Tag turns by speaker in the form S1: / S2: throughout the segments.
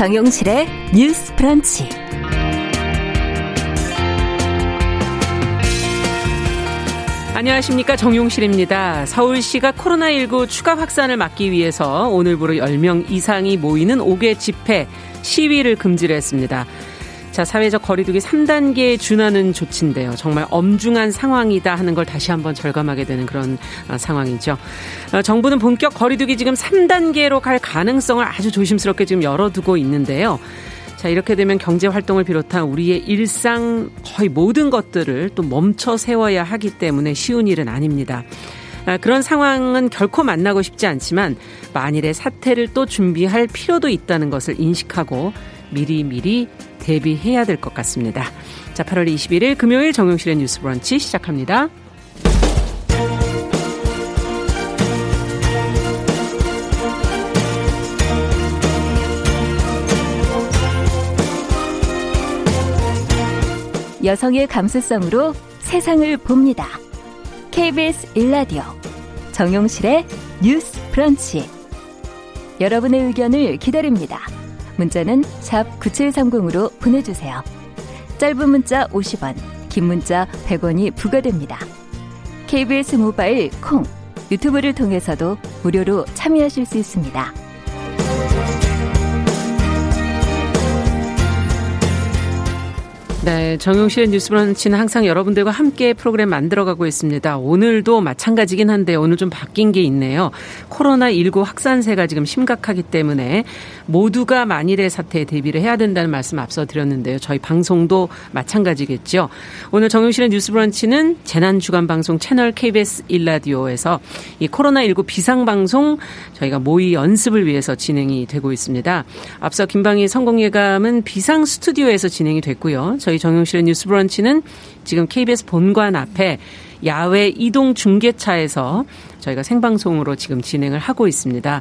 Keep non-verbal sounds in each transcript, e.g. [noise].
S1: 정용실의 뉴스 프런치.
S2: 안녕하십니까 정용실입니다. 서울시가 코로나19 추가 확산을 막기 위해서 오늘부로 10명 이상이 모이는 5개 집회 시위를 금지를 했습니다. 자, 사회적 거리두기 3단계에 준하는 조치인데요. 정말 엄중한 상황이다 하는 걸 다시 한번 절감하게 되는 그런 어, 상황이죠. 어, 정부는 본격 거리두기 지금 3단계로 갈 가능성을 아주 조심스럽게 지금 열어두고 있는데요. 자, 이렇게 되면 경제 활동을 비롯한 우리의 일상 거의 모든 것들을 또 멈춰 세워야 하기 때문에 쉬운 일은 아닙니다. 아, 그런 상황은 결코 만나고 싶지 않지만 만일의 사태를 또 준비할 필요도 있다는 것을 인식하고 미리미리 대비해야 될 것 같습니다. 자, 8월 21일 금요일 정용실의 뉴스 브런치 시작합니다.
S1: 여성의 감수성으로 세상을 봅니다. KBS 일라디오 정용실의 뉴스 브런치. 여러분의 의견을 기다립니다. 문자는 샵 9730으로 보내주세요. 짧은 문자 50원, 긴 문자 100원이 부과됩니다. KBS 모바일 콩, 유튜브를 통해서도 무료로 참여하실 수 있습니다.
S2: 네, 정용실의 뉴스 브런치는 항상 여러분들과 함께 프로그램 만들어가고 있습니다. 오늘도 마찬가지긴 한데 오늘 좀 바뀐 게 있네요. 코로나19 확산세가 지금 심각하기 때문에 모두가 만일의 사태에 대비를 해야 된다는 말씀 앞서 드렸는데요. 저희 방송도 마찬가지겠죠. 오늘 정용실의 뉴스 브런치는 재난주간 방송 채널 KBS 일라디오에서 이 코로나19 비상방송 저희가 모의 연습을 위해서 진행이 되고 있습니다. 앞서 김방희 성공예감은 비상 스튜디오에서 진행이 됐고요. 저희 정용실의 뉴스 브런치는 지금 KBS 본관 앞에 야외 이동 중계차에서 저희가 생방송으로 지금 진행을 하고 있습니다.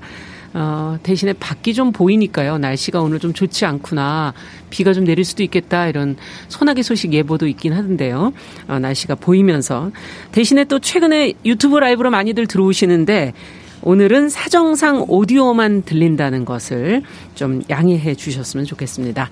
S2: 어, 대신에 밖이 좀 보이니까요. 날씨가 오늘 좀 좋지 않구나. 비가 좀 내릴 수도 있겠다. 이런 소나기 소식 예보도 있긴 하던데요. 어, 날씨가 보이면서. 대신에 또 최근에 유튜브 라이브로 많이들 들어오시는데 오늘은 사정상 오디오만 들린다는 것을 좀 양해해 주셨으면 좋겠습니다.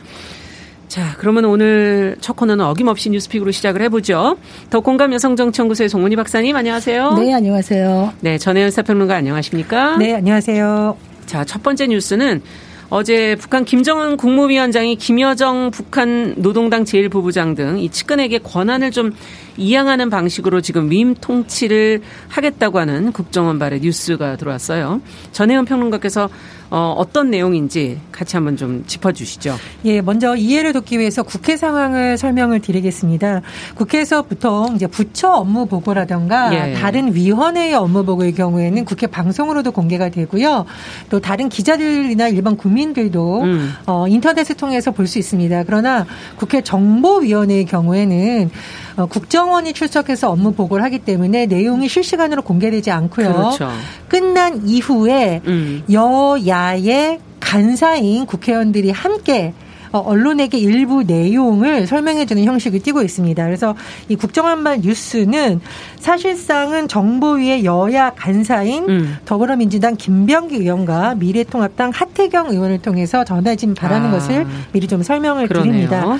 S2: 자, 그러면 오늘 첫 코너는 어김없이 뉴스픽으로 시작을 해보죠. 더 공감 여성정치연구소의 송문희 박사님, 안녕하세요.
S3: 네, 안녕하세요.
S2: 네, 전혜연 사평론가 안녕하십니까?
S3: 네, 안녕하세요.
S2: 자, 첫 번째 뉴스는 어제 북한 김정은 국무위원장이 김여정 북한 노동당 제1부부장 등 이 측근에게 권한을 좀 이양하는 방식으로 지금 위임 통치를 하겠다고 하는 국정원 발의 뉴스가 들어왔어요. 전혜연 평론가께서 어, 어떤 내용인지 같이 한번 좀 짚어주시죠.
S3: 예, 먼저 이해를 돕기 위해서 국회 상황을 설명을 드리겠습니다. 국회에서 보통 이제 부처 업무 보고라던가 예. 다른 위원회의 업무 보고의 경우에는 국회 방송으로도 공개가 되고요. 또 다른 기자들이나 일반 국민들도 음. 어, 인터넷을 통해서 볼 수 있습니다. 그러나 국회 정보위원회의 경우에는 어, 국정 원이 출석해서 업무 보고를 하기 때문에 내용이 실시간으로 공개되지 않고요. 그렇죠. 끝난 이후에 음. 여야의 간사인 국회의원들이 함께 어, 언론에게 일부 내용을 설명해주는 형식을 띠고 있습니다. 그래서 이 국정원말 뉴스는 사실상은 정보위의 여야 간사인 음. 더불어민주당 김병기 의원과 미래통합당 하태경 의원을 통해서 전해진 바라는 아. 것을 미리 좀 설명을 그러네요. 드립니다.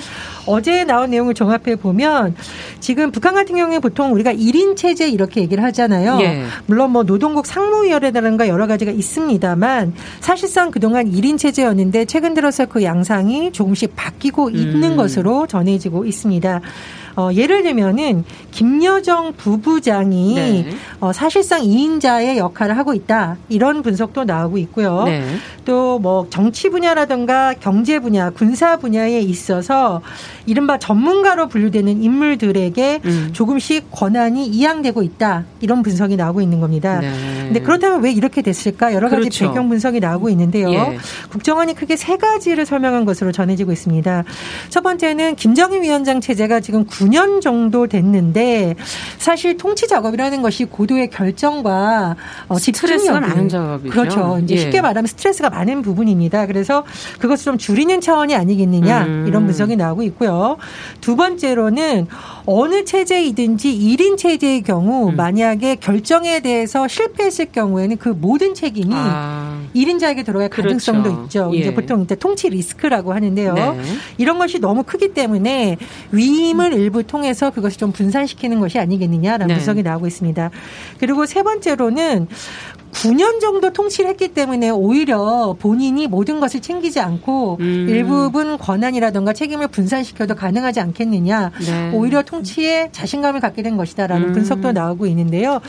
S3: 어제 나온 내용을 종합해 보면 지금 북한 같은 경우에 보통 우리가 1인 체제 이렇게 얘기를 하잖아요. 예. 물론 뭐 노동국 상무위원회라든가 여러 가지가 있습니다만 사실상 그동안 1인 체제였는데 최근 들어서 그 양상이 조금씩 바뀌고 있는 음. 것으로 전해지고 있습니다. 어, 예를 들면은 김여정 부부장이 네. 어, 사실상 2인자의 역할을 하고 있다. 이런 분석도 나오고 있고요. 네. 또뭐 정치 분야라든가 경제 분야, 군사 분야에 있어서 이른바 전문가로 분류되는 인물들에게 음. 조금씩 권한이 이양되고 있다. 이런 분석이 나오고 있는 겁니다. 네. 근데 그렇다면 왜 이렇게 됐을까? 여러 가지 그렇죠. 배경 분석이 나오고 있는데요. 예. 국정원이 크게 세 가지를 설명한 것으로 전해지고 있습니다. 첫 번째는 김정인 위원장 체제가 지금 9 9년 정도 됐는데 사실 통치 작업이라는 것이 고도의 결정과
S2: 어, 스트레스가 많은 작업이죠.
S3: 그렇죠. 이제 예. 쉽게 말하면 스트레스가 많은 부분입니다. 그래서 그것을 좀 줄이는 차원이 아니겠느냐 음. 이런 분석이 나오고 있고요. 두 번째로는 어느 체제이든지 1인 체제의 경우 음. 만약에 결정에 대해서 실패했을 경우에는 그 모든 책임이 아. 1인자에게 들어갈 가능성도 그렇죠. 있죠. 예. 이제 보통 이제 통치 리스크라고 하는데요. 네. 이런 것이 너무 크기 때문에 위임을 음. 일부 통해서 그것을 좀 분산시키는 것이 아니겠느냐라는 네. 분석이 나오고 있습니다. 그리고 세 번째로는 9년 정도 통치를 했기 때문에 오히려 본인이 모든 것을 챙기지 않고 음. 일부분 권한이라든가 책임을 분산시켜도 가능하지 않겠느냐. 네. 오히려 통치에 자신감을 갖게 된 것이다라는 음. 분석도 나오고 있는데요.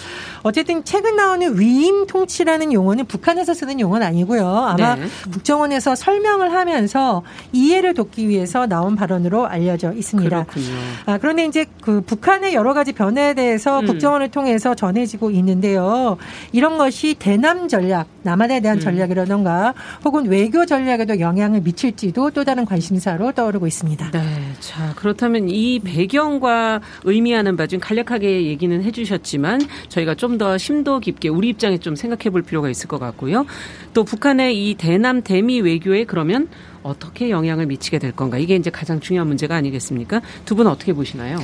S3: 어쨌든 최근 나오는 위임 통치라는 용어는 북한에서 쓰는 용어는 아니고요. 아마 네. 국정원에서 설명을 하면서 이해를 돕기 위해서 나온 발언으로 알려져 있습니다. 그렇군요. 아, 그런데 이제 그 북한의 여러 가지 변화에 대해서 음. 국정원을 통해서 전해지고 있는데요. 이런 것이 대남 전략, 남한에 대한 음. 전략이라던가 혹은 외교 전략에도 영향을 미칠지도 또 다른 관심사로 떠오르고 있습니다.
S2: 네. 자, 그렇다면 이 배경과 의미하는 바 좀 간략하게 얘기는 해 주셨지만 저희가 좀 더 심도 깊게 우리 입장에 좀 생각해 볼 필요가 있을 것 같고요. 또 북한의 이 대남 대미 외교에 그러면 어떻게 영향을 미치게 될 건가? 이게 이제 가장 중요한 문제가 아니겠습니까? 두 분 어떻게 보시나요?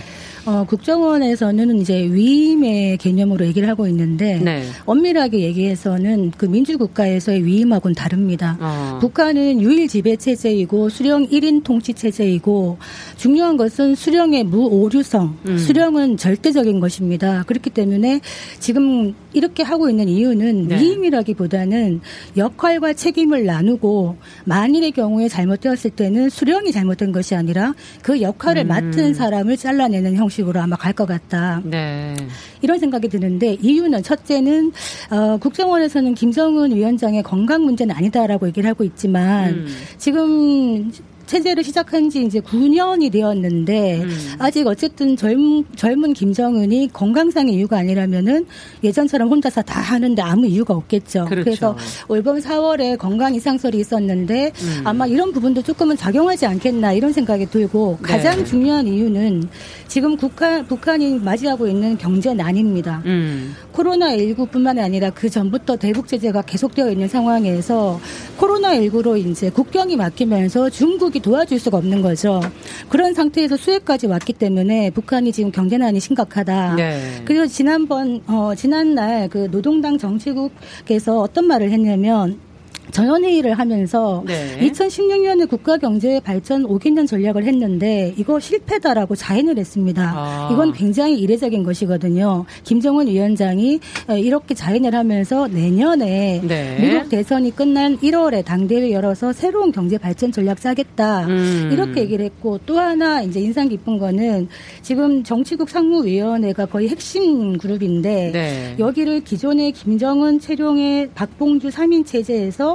S4: 어, 국정원에서는 이제 위임의 개념으로 얘기를 하고 있는데 네. 엄밀하게 얘기해서는 그 민주국가에서의 위임하고는 다릅니다. 어. 북한은 유일 지배 체제이고 수령 1인 통치 체제이고 중요한 것은 수령의 무오류성, 음. 수령은 절대적인 것입니다. 그렇기 때문에 지금 이렇게 하고 있는 이유는 네. 위임이라기보다는 역할과 책임을 나누고 만일의 경우에 잘못되었을 때는 수령이 잘못된 것이 아니라 그 역할을 음. 맡은 사람을 잘라내는 형식 방식으로 아마 갈 것 같다. 네. 이런 생각이 드는데 이유는 첫째는 어, 국정원에서는 김정은 위원장의 건강 문제는 아니다라고 얘기를 하고 있지만 음. 지금 체제를 시작한 지 이제 9년이 되었는데 음. 아직 어쨌든 젊, 젊은 김정은이 건강상의 이유가 아니라면은 예전처럼 혼자서 다 하는데 아무 이유가 없겠죠. 그렇죠. 그래서 올봄 4월에 건강 이상설이 있었는데 음. 아마 이런 부분도 조금은 작용하지 않겠나 이런 생각이 들고 네. 가장 네. 중요한 이유는 지금 북한, 북한이 맞이하고 있는 경제 난입니다. 음. 코로나19뿐만 아니라 그 전부터 대북 제재가 계속되어 있는 상황에서 코로나19로 이제 국경이 막히면서 중국 한국이 도와줄 수가 없는 거죠. 그런 상태에서 수해까지 왔기 때문에 북한이 지금 경제난이 심각하다. 네. 그리고 지난번 어 지난날 그 노동당 정치국에서 어떤 말을 했냐면 전원회의를 하면서 네. 2016년에 국가경제 발전 5개년 전략을 했는데 이거 실패다라고 자인을 했습니다. 아. 이건 굉장히 이례적인 것이거든요. 김정은 위원장이 이렇게 자인을 하면서 내년에 네. 미국 대선이 끝난 1월에 당대회 열어서 새로운 경제 발전 전략 짜겠다. 음. 이렇게 얘기를 했고 또 하나 이제 인상 깊은 거는 지금 정치국 상무위원회가 거의 핵심 그룹인데 네. 여기를 기존의 김정은, 최룡의 박봉주 3인 체제에서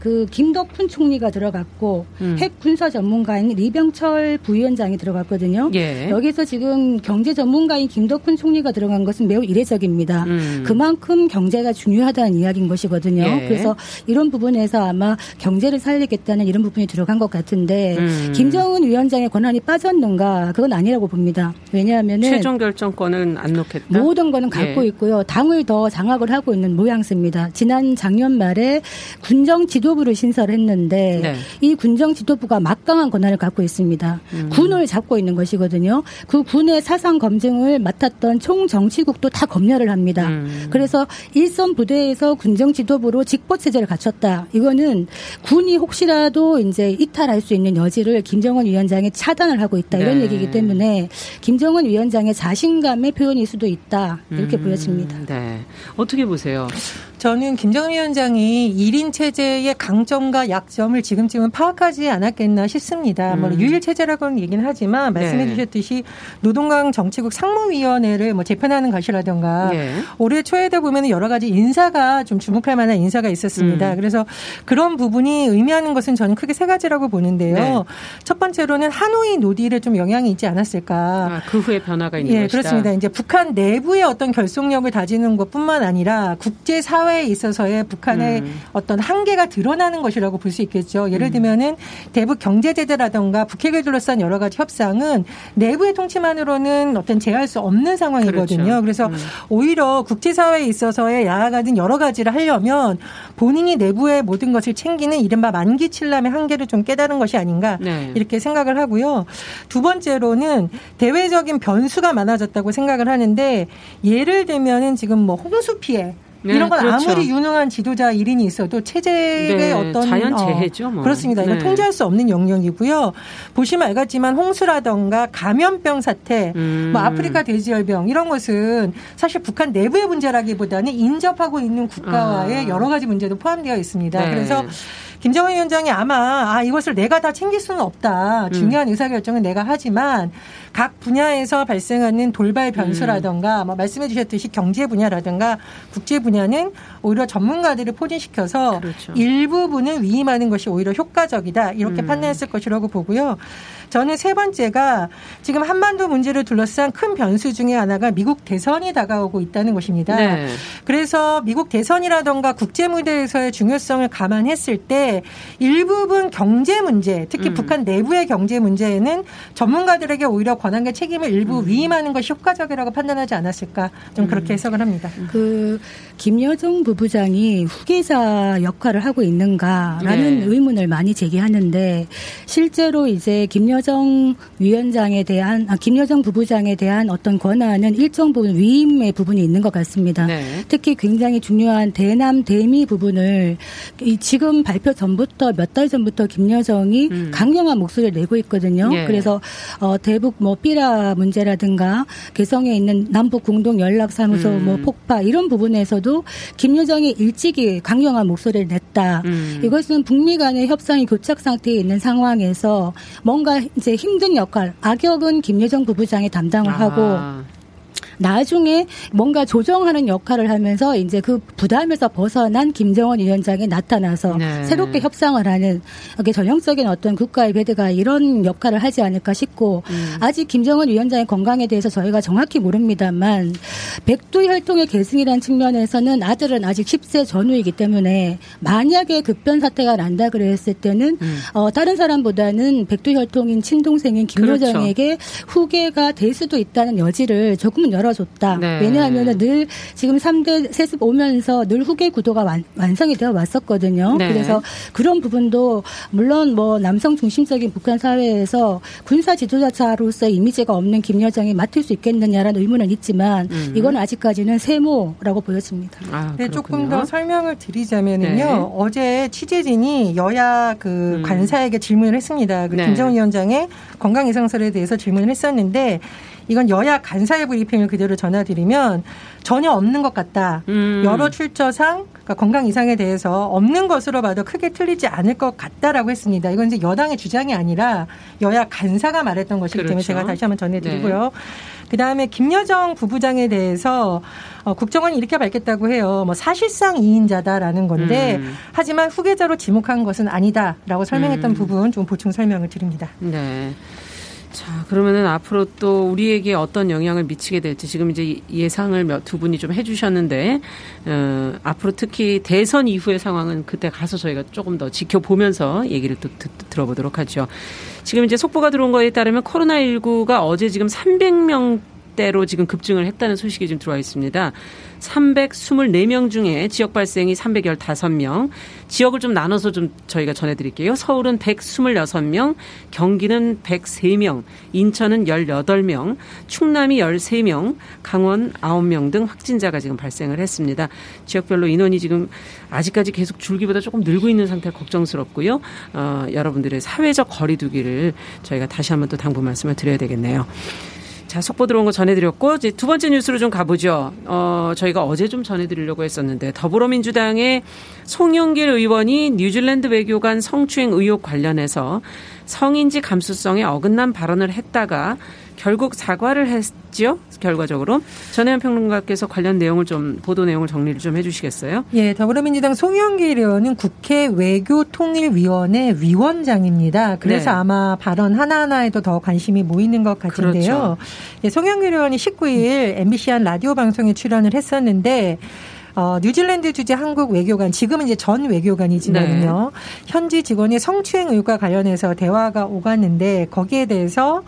S4: 그 김덕훈 총리가 들어갔고 음. 핵 군사 전문가인 리병철 부위원장이 들어갔거든요. 예. 여기서 지금 경제 전문가인 김덕훈 총리가 들어간 것은 매우 이례적입니다. 음. 그만큼 경제가 중요하다는 이야기인 것이거든요. 예. 그래서 이런 부분에서 아마 경제를 살리겠다는 이런 부분이 들어간 것 같은데 음. 김정은 위원장의 권한이 빠졌는가 그건 아니라고 봅니다. 왜냐하면
S2: 최종 결정권은 안 놓겠다.
S4: 모든 거는 갖고 예. 있고요. 당을 더 장악을 하고 있는 모양새입니다. 지난 작년 말에 군정 지도 지도부를 신설했는데 네. 이 군정 지도부가 막강한 권한을 갖고 있습니다. 음. 군을 잡고 있는 것이거든요. 그 군의 사상 검증을 맡았던 총 정치국도 다 검열을 합니다. 음. 그래서 일선 부대에서 군정 지도부로 직보 체제를 갖췄다. 이거는 군이 혹시라도 이제 이탈할 수 있는 여지를 김정은 위원장이 차단을 하고 있다. 이런 네. 얘기이기 때문에 김정은 위원장의 자신감의 표현일 수도 있다. 이렇게 음. 보여집니다.
S2: 네. 어떻게 보세요?
S3: 저는 김정은 위원장이 1인 체제의 강점과 약점을 지금쯤은 파악하지 않았겠나 싶습니다. 뭐 음. 뭐 유일 체제라고는 얘기는 하지만 말씀해 네. 주셨듯이 노동강 정치국 상무위원회를 뭐 재편하는 것이라든가 네. 올해 초에도 보면 여러 가지 인사가 좀 주목할 만한 인사가 있었습니다. 음. 그래서 그런 부분이 의미하는 것은 저는 크게 세 가지라고 보는데요. 네. 첫 번째로는 하노이 노딜에 좀 영향이 있지 않았을까. 아,
S2: 그 후에 변화가 있는
S3: 예,
S2: 것이다.
S3: 그렇습니다. 이제 북한 내부의 어떤 결속력을 다지는 것뿐만 아니라 국제 사회 사회에 있어서의 북한의 음. 어떤 한계가 드러 일어나는 것이라고 볼 수 있겠죠. 예를 음. 들면은 대북 경제 제재라던가 북핵을 둘러싼 여러 가지 협상은 내부의 통치만으로는 어떤 제할 수 없는 상황이거든요. 그렇죠. 그래서 음. 오히려 국제사회에 있어서의 야가든 여러 가지를 하려면 본인이 내부의 모든 것을 챙기는 이른바 만기 칠람의 한계를 좀 깨달은 것이 아닌가 네. 이렇게 생각을 하고요. 두 번째로는 대외적인 변수가 많아졌다고 생각을 하는데 예를 들면은 지금 뭐 홍수 피해 네, 이런 건 그렇죠. 아무리 유능한 지도자 1인이 있어도 체제의 네, 어떤
S2: 자연 재해죠. 뭐.
S3: 어, 그렇습니다. 이거 네. 통제할 수 없는 영역이고요. 보시면 알겠지만 홍수라던가 감염병 사태, 음. 뭐 아프리카 돼지열병 이런 것은 사실 북한 내부의 문제라기보다는 인접하고 있는 국가와의 아. 여러 가지 문제도 포함되어 있습니다. 네. 그래서 김정은 위원장이 아마 아 이것을 내가 다 챙길 수는 없다. 음. 중요한 음. 의사결정은 내가 하지만 각 분야에서 발생하는 돌발 변수라든가 음. 뭐 말씀해 주셨듯이 경제 분야라든가 국제 분야는 오히려 전문가들을 포진시켜서 그렇죠. 일부분을 위임하는 것이 오히려 효과적이다. 이렇게 음. 판단했을 것이라고 보고요. 저는 세 번째가 지금 한반도 문제를 둘러싼 큰 변수 중에 하나가 미국 대선이 다가오고 있다는 것입니다. 네. 그래서 미국 대선이라던가 국제 무대에서의 중요성을 감안했을 때 일부분 경제 문제, 특히 음. 북한 내부의 경제 문제에는 전문가들에게 오히려 권한과 책임을 일부 음. 위임하는 것이 효과적이라고 판단하지 않았을까 좀 음. 그렇게 해석을 합니다.
S4: 그 김여정 부부장이 후계자 역할을 하고 있는가라는 네. 의문을 많이 제기하는데 실제로 이제 김여 김여정 위원장에 대한 아, 김여정 부부장에 대한 어떤 권한은 일정 부분 위임의 부분이 있는 것 같습니다. 네. 특히 굉장히 중요한 대남 대미 부분을 지금 발표 전부터 몇 달 전부터 김여정이 음. 강경한 목소리를 내고 있거든요. 네. 그래서 어, 대북 뭐 삐라 문제라든가 개성에 있는 남북 공동 연락 사무소 음. 뭐 폭파 이런 부분에서도 김여정이 일찍이 강경한 목소리를 냈다. 음. 이것은 북미 간의 협상이 교착 상태에 있는 상황에서 뭔가 이제 힘든 역할, 악역은 김여정 부부장이 담당을 아. 하고 나중에 뭔가 조정하는 역할을 하면서 이제 그 부담에서 벗어난 김정은 위원장이 나타나서 네. 새롭게 협상을 하는 이게 전형적인 어떤 국가의 배드가 이런 역할을 하지 않을까 싶고 음. 아직 김정은 위원장의 건강에 대해서 저희가 정확히 모릅니다만 백두 혈통의 계승이라는 측면에서는 아들은 아직 10세 전후이기 때문에 만약에 급변 사태가 난다 그랬을 때는 음. 어, 다른 사람보다는 백두 혈통인 친동생인 김여정에게 그렇죠. 후계가 될 수도 있다는 여지를 조금은 열어 열어줬다. 네. 왜냐하면 늘 지금 3대 세습 오면서 늘 후계 구도가 완, 성이 되어 왔었거든요. 네. 그래서 그런 부분도 물론 뭐 남성 중심적인 북한 사회에서 군사 지도자로서의 이미지가 없는 김여정이 맡을 수 있겠느냐라는 의문은 있지만 음. 이건 아직까지는 세모라고 보여집니다.
S3: 아, 네, 조금 더 설명을 드리자면은요. 네. 어제 취재진이 여야 그 음. 관사에게 질문을 했습니다. 그 네. 김정은 위원장의 건강 이상설에 대해서 질문을 했었는데 이건 여야 간사의 브리핑을 그대로 전해드리면 전혀 없는 것 같다. 음. 여러 출처상 그러니까 건강 이상에 대해서 없는 것으로 봐도 크게 틀리지 않을 것 같다라고 했습니다. 이건 이제 여당의 주장이 아니라 여야 간사가 말했던 것이기 때문에 그렇죠. 제가 다시 한번 전해드리고요. 네. 그 다음에 김여정 부부장에 대해서 어, 국정원이 이렇게 밝혔다고 해요. 뭐 사실상 2인자다라는 건데 음. 하지만 후계자로 지목한 것은 아니다라고 설명했던 음. 부분 좀 보충 설명을 드립니다.
S2: 네. 자, 그러면은 앞으로 또 우리에게 어떤 영향을 미치게 될지 지금 이제 예상을 몇 두 분이 좀 해주셨는데, 어, 앞으로 특히 대선 이후의 상황은 그때 가서 저희가 조금 더 지켜보면서 얘기를 또 듣, 들어보도록 하죠. 지금 이제 속보가 들어온 거에 따르면 코로나19가 어제 지금 300명 대로 지금 급증을 했다는 소식이 지금 들어와 있습니다. 324명 중에 지역 발생이 315명, 지역을 좀 나눠서 좀 저희가 전해드릴게요. 서울은 126명, 경기는 103명, 인천은 18명, 충남이 13명, 강원 9명 등 확진자가 지금 발생을 했습니다. 지역별로 인원이 지금 아직까지 계속 줄기보다 조금 늘고 있는 상태 걱정스럽고요. 어, 여러분들의 사회적 거리두기를 저희가 다시 한번 또 당부 말씀을 드려야 되겠네요. 자, 속보 들어온 거 전해드렸고, 이제 두 번째 뉴스로 좀 가보죠. 어, 저희가 어제 좀 전해드리려고 했었는데, 더불어민주당의 송영길 의원이 뉴질랜드 외교관 성추행 의혹 관련해서 성인지 감수성에 어긋난 발언을 했다가 결국 사과를 했지요. 결과적으로 전혜연 평론가께서 관련 내용을 좀 보도 내용을 정리를 좀 해주시겠어요?
S3: 예, 더불어민주당 송영길 의원은 국회 외교통일위원회 위원장입니다. 그래서 네. 아마 발언 하나하나에도 더 관심이 모이는 것 같은데요. 그렇죠. 예, 송영길 의원이 19일 MBC 한 라디오 방송에 출연을 했었는데 어, 뉴질랜드 주재 한국 외교관 지금은 이제 전 외교관이지만요. 네. 현지 직원의 성추행 의혹과 관련해서 대화가 오갔는데 거기에 대해서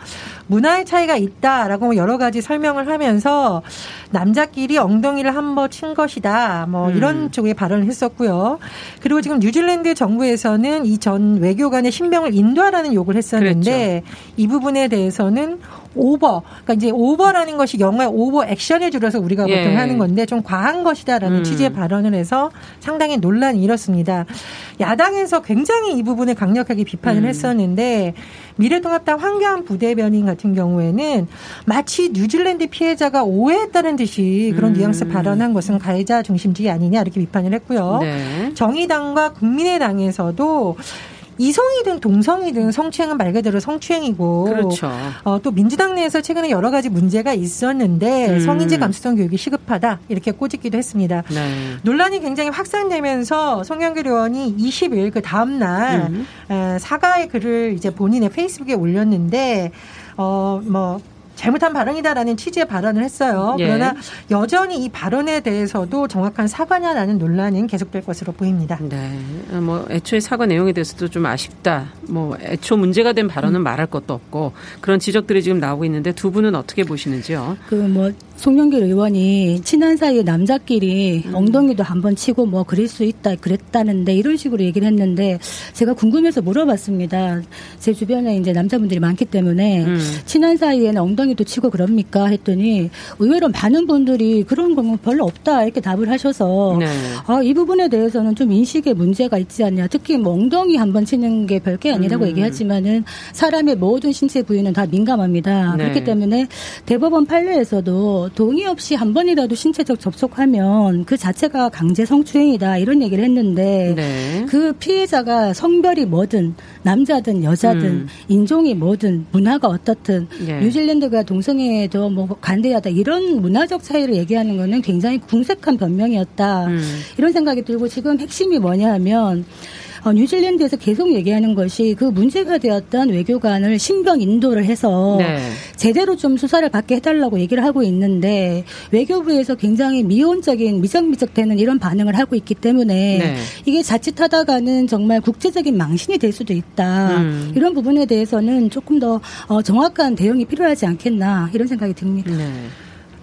S3: 문화의 차이가 있다라고 여러 가지 설명을 하면서 남자끼리 엉덩이를 한 번 친 것이다. 뭐 음. 이런 쪽의 발언을 했었고요. 그리고 지금 뉴질랜드 정부에서는 이 전 외교관의 신병을 인도하라는 요구를 했었는데 그랬죠. 이 부분에 대해서는 오버. 그러니까 이제 오버라는 것이 영어의 오버 액션을 줄여서 우리가 예. 보통 하는 건데 좀 과한 것이다라는 음. 취지의 발언을 해서 상당히 논란이 일었습니다. 야당에서 굉장히 이 부분을 강력하게 비판을 음. 했었는데 미래통합당 황교안 부대변인 같은 경우에는 마치 뉴질랜드 피해자가 오해했다는 듯이 그런 음. 뉘앙스 발언한 것은 가해자 중심주의 아니냐 이렇게 비판을 했고요. 네. 정의당과 국민의당에서도 이성이든 동성이든 성추행은 말 그대로 성추행이고 그렇죠. 어, 또 민주당 내에서 최근에 여러 가지 문제가 있었는데 음. 성인지 감수성 교육이 시급하다 이렇게 꼬집기도 했습니다. 네. 논란이 굉장히 확산되면서 송영길 의원이 20일 그 다음 날 음. 사과의 글을 이제 본인의 페이스북에 올렸는데 어뭐 잘못한 발언이다라는 취지의 발언을 했어요. 예. 그러나 여전히 이 발언에 대해서도 정확한 사과냐라는 논란은 계속될 것으로 보입니다.
S2: 네. 뭐 애초에 사과 내용에 대해서도 좀 아쉽다. 뭐 애초 문제가 된 발언은 음. 말할 것도 없고 그런 지적들이 지금 나오고 있는데 두 분은 어떻게 보시는지요?
S4: 그뭐 송영길 의원이 친한 사이에 남자끼리 음. 엉덩이도 한번 치고 뭐 그럴 수 있다 그랬다는데 이런 식으로 얘기를 했는데 제가 궁금해서 물어봤습니다. 제 주변에 이제 남자분들이 많기 때문에 음. 친한 사이에는 엉덩이 엉덩이도 치고 그럽니까 했더니 의외로 많은 분들이 그런 건 별로 없다 이렇게 답을 하셔서 네. 아, 이 부분에 대해서는 좀 인식에 문제가 있지 않냐. 특히 뭐 엉덩이 한번 치는 게 별게 아니라고 음. 얘기하지만은 사람의 모든 신체 부위는 다 민감합니다. 네. 그렇기 때문에 대법원 판례에서도 동의 없이 한 번이라도 신체적 접촉하면 그 자체가 강제 성추행이다 이런 얘기를 했는데 네. 그 피해자가 성별이 뭐든 남자든 여자든 음. 인종이 뭐든 문화가 어떻든 네. 뉴질랜드가 동성애에도 뭐 간대하다 이런 문화적 차이를 얘기하는 거는 굉장히 궁색한 변명이었다. 음. 이런 생각이 들고 지금 핵심이 뭐냐 하면 어, 뉴질랜드에서 계속 얘기하는 것이 그 문제가 되었던 외교관을 신병 인도를 해서 네. 제대로 좀 수사를 받게 해달라고 얘기를 하고 있는데 외교부에서 굉장히 미온적인 미적미적되는 이런 반응을 하고 있기 때문에 네. 이게 자칫하다가는 정말 국제적인 망신이 될 수도 있다. 음. 이런 부분에 대해서는 조금 더 어, 정확한 대응이 필요하지 않겠나 이런 생각이 듭니다. 네.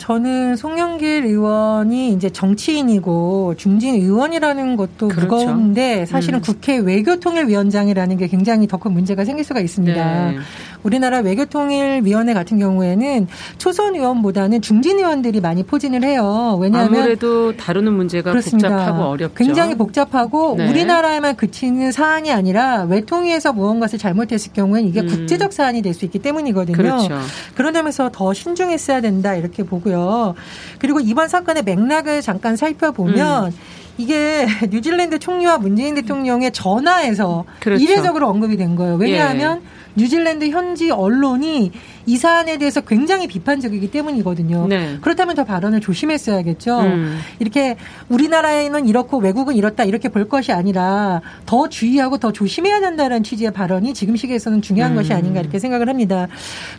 S3: 저는 송영길 의원이 이제 정치인이고 중진 의원이라는 것도 그렇죠. 무거운데 사실은 음. 국회 외교통일위원장이라는 게 굉장히 더 큰 문제가 생길 수가 있습니다. 네. 우리나라 외교통일위원회 같은 경우에는 초선 의원보다는 중진 의원들이 많이 포진을 해요. 왜냐하면
S2: 아무래도 다루는 문제가 그렇습니다. 복잡하고 어렵죠.
S3: 굉장히 복잡하고 네. 우리나라에만 그치는 사안이 아니라 외통위에서 무언가를 잘못했을 경우에는 이게 음. 국제적 사안이 될 수 있기 때문이거든요. 그렇죠. 그런 점에서 더 신중했어야 된다 이렇게 보고요. 그리고 이번 사건의 맥락을 잠깐 살펴보면 음. 이게 [laughs] 뉴질랜드 총리와 문재인 대통령의 전화에서 그렇죠. 이례적으로 언급이 된 거예요. 왜냐하면 예. 뉴질랜드 현지 언론이 이 사안에 대해서 굉장히 비판적이기 때문이거든요. 네. 그렇다면 더 발언을 조심했어야겠죠. 음. 이렇게 우리나라에는 이렇고 외국은 이렇다 이렇게 볼 것이 아니라 더 주의하고 더 조심해야 된다는 취지의 발언이 지금 시기에서는 중요한 음. 것이 아닌가 이렇게 생각을 합니다.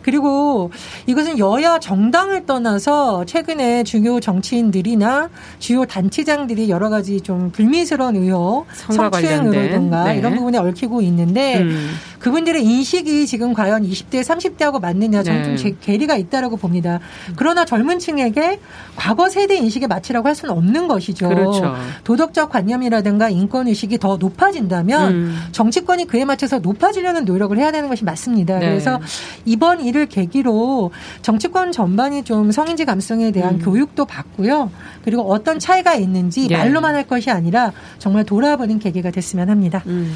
S3: 그리고 이것은 여야 정당을 떠나서 최근에 중요 정치인들이나 주요 단체장들이 여러 가지 좀 불미스러운 의혹, 성추행으로든가 네. 이런 부분에 얽히고 있는데 음. 그분들의 인식이 지금 과연 20대, 30대하고 맞느냐 저는 네. 좀 괴리가 있다라고 봅니다. 그러나 젊은 층에게 과거 세대 인식에 맞추라고 할 수는 없는 것이죠. 그렇죠. 도덕적 관념이라든가 인권 의식이 더 높아진다면 음. 정치권이 그에 맞춰서 높아지려는 노력을 해야 되는 것이 맞습니다. 네. 그래서 이번 일을 계기로 정치권 전반이 좀 성인지 감성에 대한 음. 교육도 받고요. 그리고 어떤 차이가 있는지 네. 말로만 할 것이 아니라 정말 돌아보는 계기가 됐으면 합니다. 음.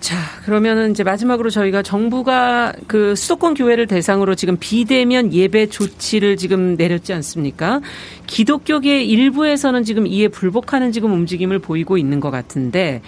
S2: 자, 그러면은 이제 마지막으로 저희가 정부가 그 수도권 교회를 대상으로 지금 비대면 예배 조치를 지금 내렸지 않습니까? 기독교계 일부에서는 지금 이에 불복하는 지금 움직임을 보이고 있는 것 같은데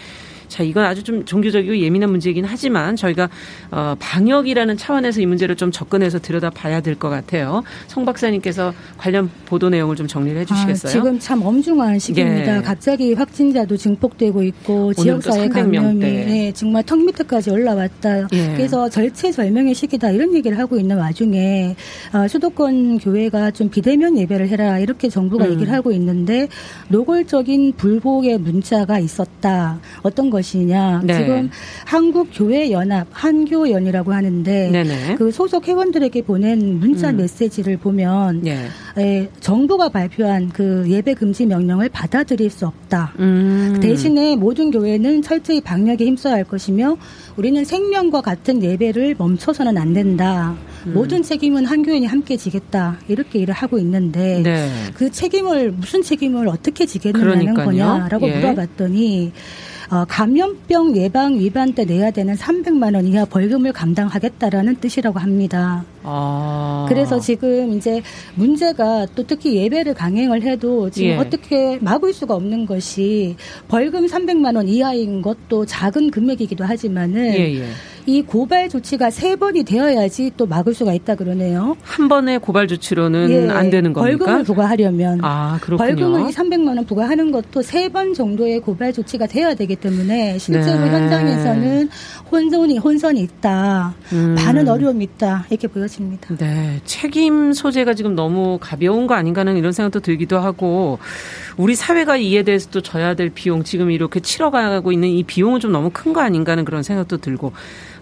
S2: 자, 이건 아주 좀 종교적이고 예민한 문제이긴 하지만 저희가 어, 방역이라는 차원에서 이 문제를 좀 접근해서 들여다 봐야 될 것 같아요. 송 박사님께서 관련 보도 내용을 좀 정리를 해주시겠어요? 아,
S4: 지금 참 엄중한 시기입니다. 예. 갑자기 확진자도 증폭되고 있고 지역사회 감염이 네, 정말 턱 밑에까지 올라왔다. 예. 그래서 절체절명의 시기다 이런 얘기를 하고 있는 와중에 어, 수도권 교회가 좀 비대면 예배를 해라 이렇게 정부가 음. 얘기를 하고 있는데 노골적인 불복의 문자가 있었다. 어떤 것이냐? 네. 지금 한국 교회 연합 한교연이라고 하는데 네네. 그 소속 회원들에게 보낸 문자 음. 메시지를 보면 네. 에, 정부가 발표한 그 예배 금지 명령을 받아들일 수 없다. 음. 대신에 모든 교회는 철저히 방역에 힘써야 할 것이며 우리는 생명과 같은 예배를 멈춰서는 안 된다. 음. 모든 책임은 한 교인이 함께 지겠다. 이렇게 일을 하고 있는데 네. 그 책임을 무슨 책임을 어떻게 지겠느냐는 거냐라고 예. 물어봤더니 어, 감염병 예방 위반 때 내야 되는 300만 원 이하 벌금을 감당하겠다라는 뜻이라고 합니다. 아. 그래서 지금 이제 문제가 또 특히 예배를 강행을 해도 지금 예. 어떻게 막을 수가 없는 것이 벌금 300만 원 이하인 것도 작은 금액이기도 하지만은 예, 예. 이 고발 조치가 세 번이 되어야지 또 막을 수가 있다 그러네요.
S2: 한 번의 고발 조치로는 예, 안 되는 겁니까?
S4: 벌금을 부과하려면 아, 그렇군요. 벌금을 300만 원 부과하는 것도 세 번 정도의 고발 조치가 되어야 되기 때문에 실제로 네. 현장에서는 혼선이 혼선이 있다. 음. 많은 어려움이 있다. 이렇게 보여집니다.
S2: 네. 책임 소재가 지금 너무 가벼운 거 아닌가 하는 이런 생각도 들기도 하고 우리 사회가 이에 대해서 또 져야 될 비용 지금 이렇게 치러가고 있는 이 비용은 좀 너무 큰 거 아닌가 하는 그런 생각도 들고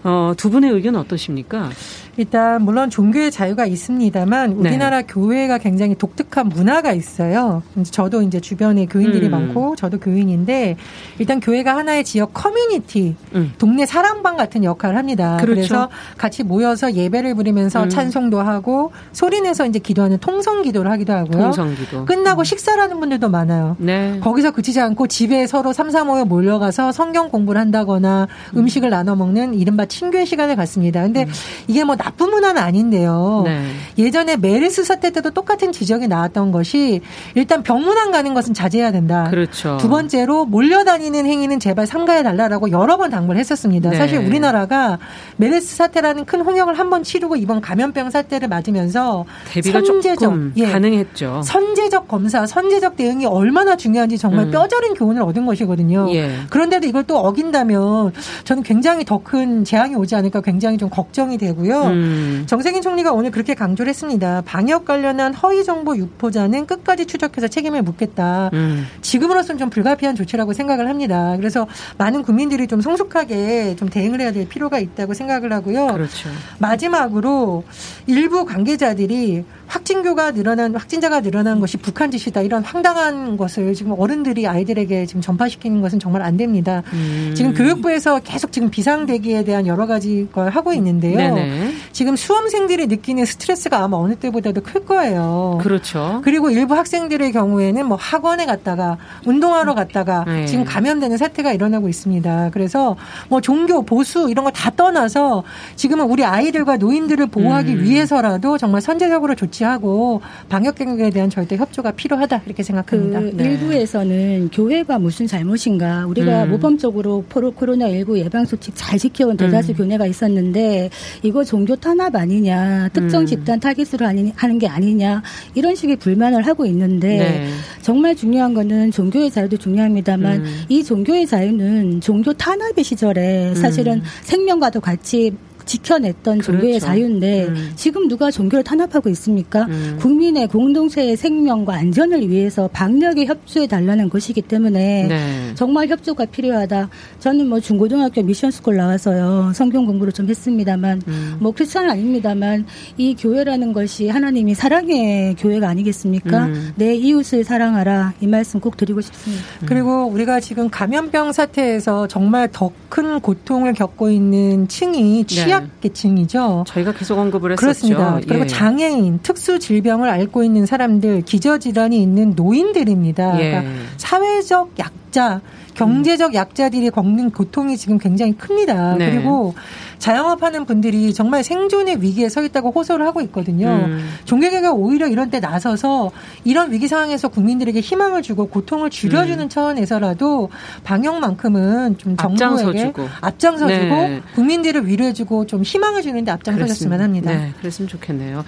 S2: 어, 두 분의 의견 어떠십니까?
S3: 일단 물론 종교의 자유가 있습니다만 네. 우리나라 네. 교회가 굉장히 독특한 문화가 있어요. 저도 이제 주변에 교인들이 음. 많고 저도 교인인데 일단 교회가 하나의 지역 커뮤니티, 음. 동네 사랑방 같은 역할을 합니다. 그렇죠. 그래서 같이 모여서 예배를 드리면서 음. 찬송도 하고 소리내서 이제 기도하는 통성 기도를 하기도 하고요. 통성 기도. 끝나고 음. 식사를 하는 분들도 많아요. 네. 거기서 그치지 않고 집에 서로 삼삼오오 몰려가서 성경 공부를 한다거나 음. 음식을 나눠 먹는 이른바 친교의 시간을 갖습니다. 근데 음. 이게 뭐 나쁜 문화는 아닌데요. 네. 예전에 메르스 사태 때도 똑같은 지적이 나왔던 것이 일단 병문안 가는 것은 자제해야 된다.
S2: 그렇죠.
S3: 두 번째로 몰려다니는 행위는 제발 삼가해 달라라고 여러 번 당부를 했었습니다. 네. 사실 우리나라가 메르스 사태라는 큰 홍역을 한 번 치르고 이번 감염병 사태를 맞으면서
S2: 대비가 선제적 예, 가능했죠.
S3: 선제적 검사, 선제적 대응이 얼마나 중요한지 정말 음. 뼈저린 교훈을 얻은 것이거든요. 예. 그런데도 이걸 또 어긴다면 저는 굉장히 더 큰 재앙이 오지 않을까 굉장히 좀 걱정이 되고요. 음. 정세균 총리가 오늘 그렇게 강조를 했습니다. 방역 관련한 허위 정보 유포자는 끝까지 추적해서 책임을 묻겠다. 음. 지금으로서는 좀 불가피한 조치라고 생각을 합니다. 그래서 많은 국민들이 좀 성숙하게 좀 대응을 해야 될 필요가 있다고 생각을 하고요.
S2: 그렇죠.
S3: 마지막으로 일부 관계자들이 확진교가 늘어난 확진자가 늘어난 것이 북한 짓이다 이런 황당한 것을 지금 어른들이 아이들에게 지금 전파시키는 것은 정말 안 됩니다. 음. 지금 교육부에서 계속 지금 비상 대기에 대한 여러 가지 걸 하고 있는데요. 네네. 지금 수험생들이 느끼는 스트레스가 아마 어느 때보다도 클 거예요.
S2: 그렇죠.
S3: 그리고 일부 학생들의 경우에는 뭐 학원에 갔다가 운동하러 갔다가 네. 지금 감염되는 사태가 일어나고 있습니다. 그래서 뭐 종교 보수 이런 거다 떠나서 지금은 우리 아이들과 노인들을 보호하기 음. 위해서라도 정말 선제적으로 조치 조치하고 방역 경영에 대한 절대 협조가 필요하다 이렇게 생각합니다.
S4: 그 네. 일부에서는 교회가 무슨 잘못인가 우리가 음. 모범적으로 코로나 19 예방 수칙 잘 지켜온 대다수 음. 교회가 있었는데 이거 종교 탄압 아니냐 특정 음. 집단 타깃으로 하는 게 아니냐 이런 식의 불만을 하고 있는데 네. 정말 중요한 거는 종교의 자유도 중요합니다만 음. 이 종교의 자유는 종교 탄압의 시절에 사실은 음. 생명과도 같이 지켜냈던 그렇죠. 종교의 자유인데 음. 지금 누가 종교를 탄압하고 있습니까? 음. 국민의 공동체의 생명과 안전을 위해서 방역에 협조해 달라는 것이기 때문에 네. 정말 협조가 필요하다. 저는 뭐 중고등학교 미션스쿨 나와서요 성경 공부를 좀 했습니다만 음. 뭐 크리스천 아닙니다만 이 교회라는 것이 하나님이 사랑의 교회가 아니겠습니까? 음. 내 이웃을 사랑하라 이 말씀 꼭 드리고 싶습니다.
S3: 음. 그리고 우리가 지금 감염병 사태에서 정말 더 큰 고통을 겪고 있는 층이 취약 취약계층이죠.
S2: 저희가 계속 언급을 했었죠.
S3: 그렇습니다. 그리고 예. 장애인, 특수 질병을 앓고 있는 사람들, 기저질환이 있는 노인들입니다. 예. 그러니까 사회적 약 자 경제적 약자들이 겪는 고통이 지금 굉장히 큽니다. 네. 그리고 자영업하는 분들이 정말 생존의 위기에 서 있다고 호소를 하고 있거든요. 음. 종교계가 오히려 이런 때 나서서 이런 위기 상황에서 국민들에게 희망을 주고 고통을 줄여주는 음. 차원에서라도 방역만큼은 좀 정부에게 앞장서주고, 앞장서주고 네. 국민들을 위로해주고 좀 희망을 주는데 앞장서줬으면 합니다.
S5: 네, 그랬으면 좋겠네요.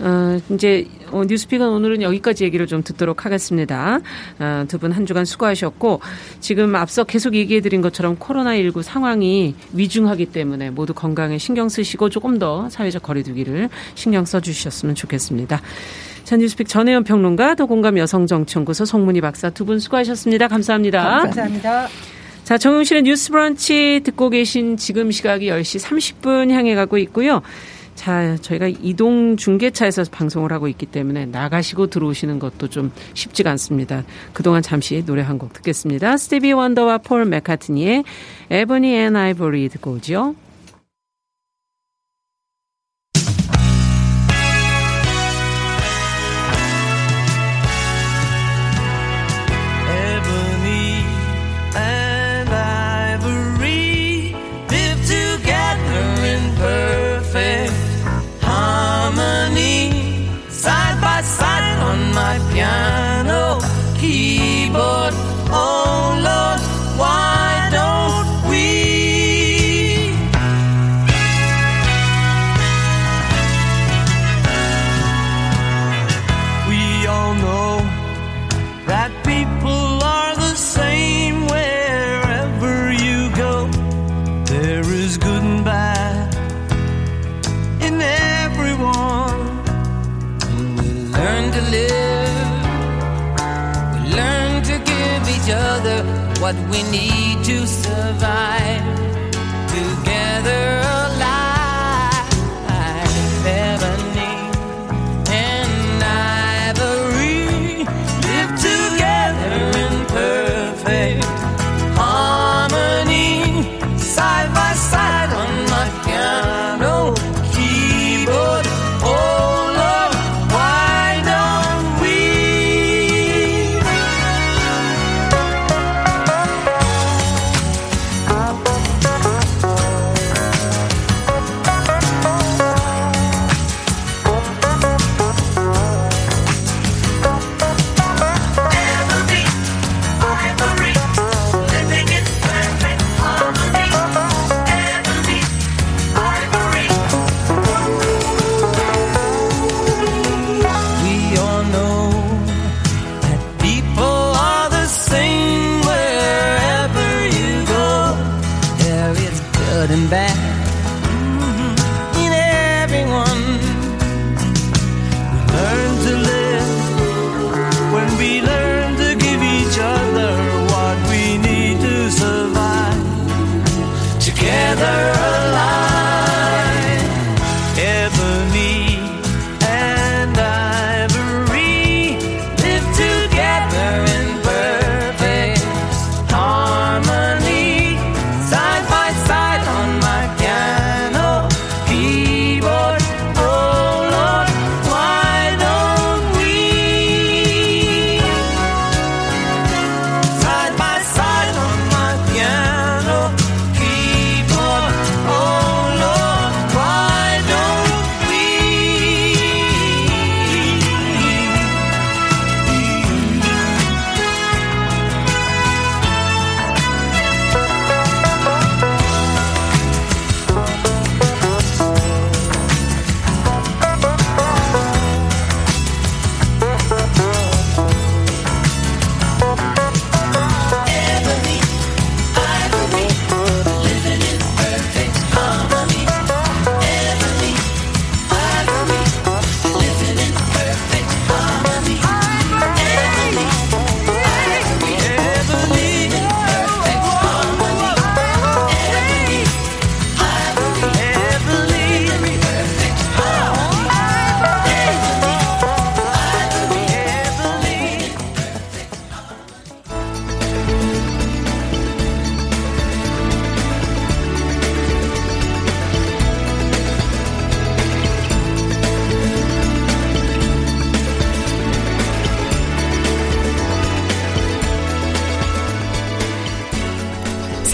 S5: 어, 이제 어, 뉴스픽은 오늘은 여기까지 얘기를 좀 듣도록 하겠습니다. 어, 두분 한 주간 수고하셨고 지금 앞서 계속 얘기해드린 것처럼 코로나19 상황이 위중하기 때문에 모두 건강에 신경 쓰시고 조금 더 사회적 거리두기를 신경 써주셨으면 좋겠습니다. 자, 뉴스픽 전혜연 평론가, 도공감 여성정치연구소 송문희 박사 두 분 수고하셨습니다. 감사합니다.
S3: 감사합니다.
S5: 자, 정용실의 뉴스 브런치 듣고 계신 지금 시각이 10시 30분 향해 가고 있고요. 자, 저희가 이동 중계차에서 방송을 하고 있기 때문에 나가시고 들어오시는 것도 좀 쉽지가 않습니다. 그동안 잠시 노래 한 곡 듣겠습니다. 스티비 원더와 폴 맥카트니의 에버니 앤 아이보리 듣고 오죠.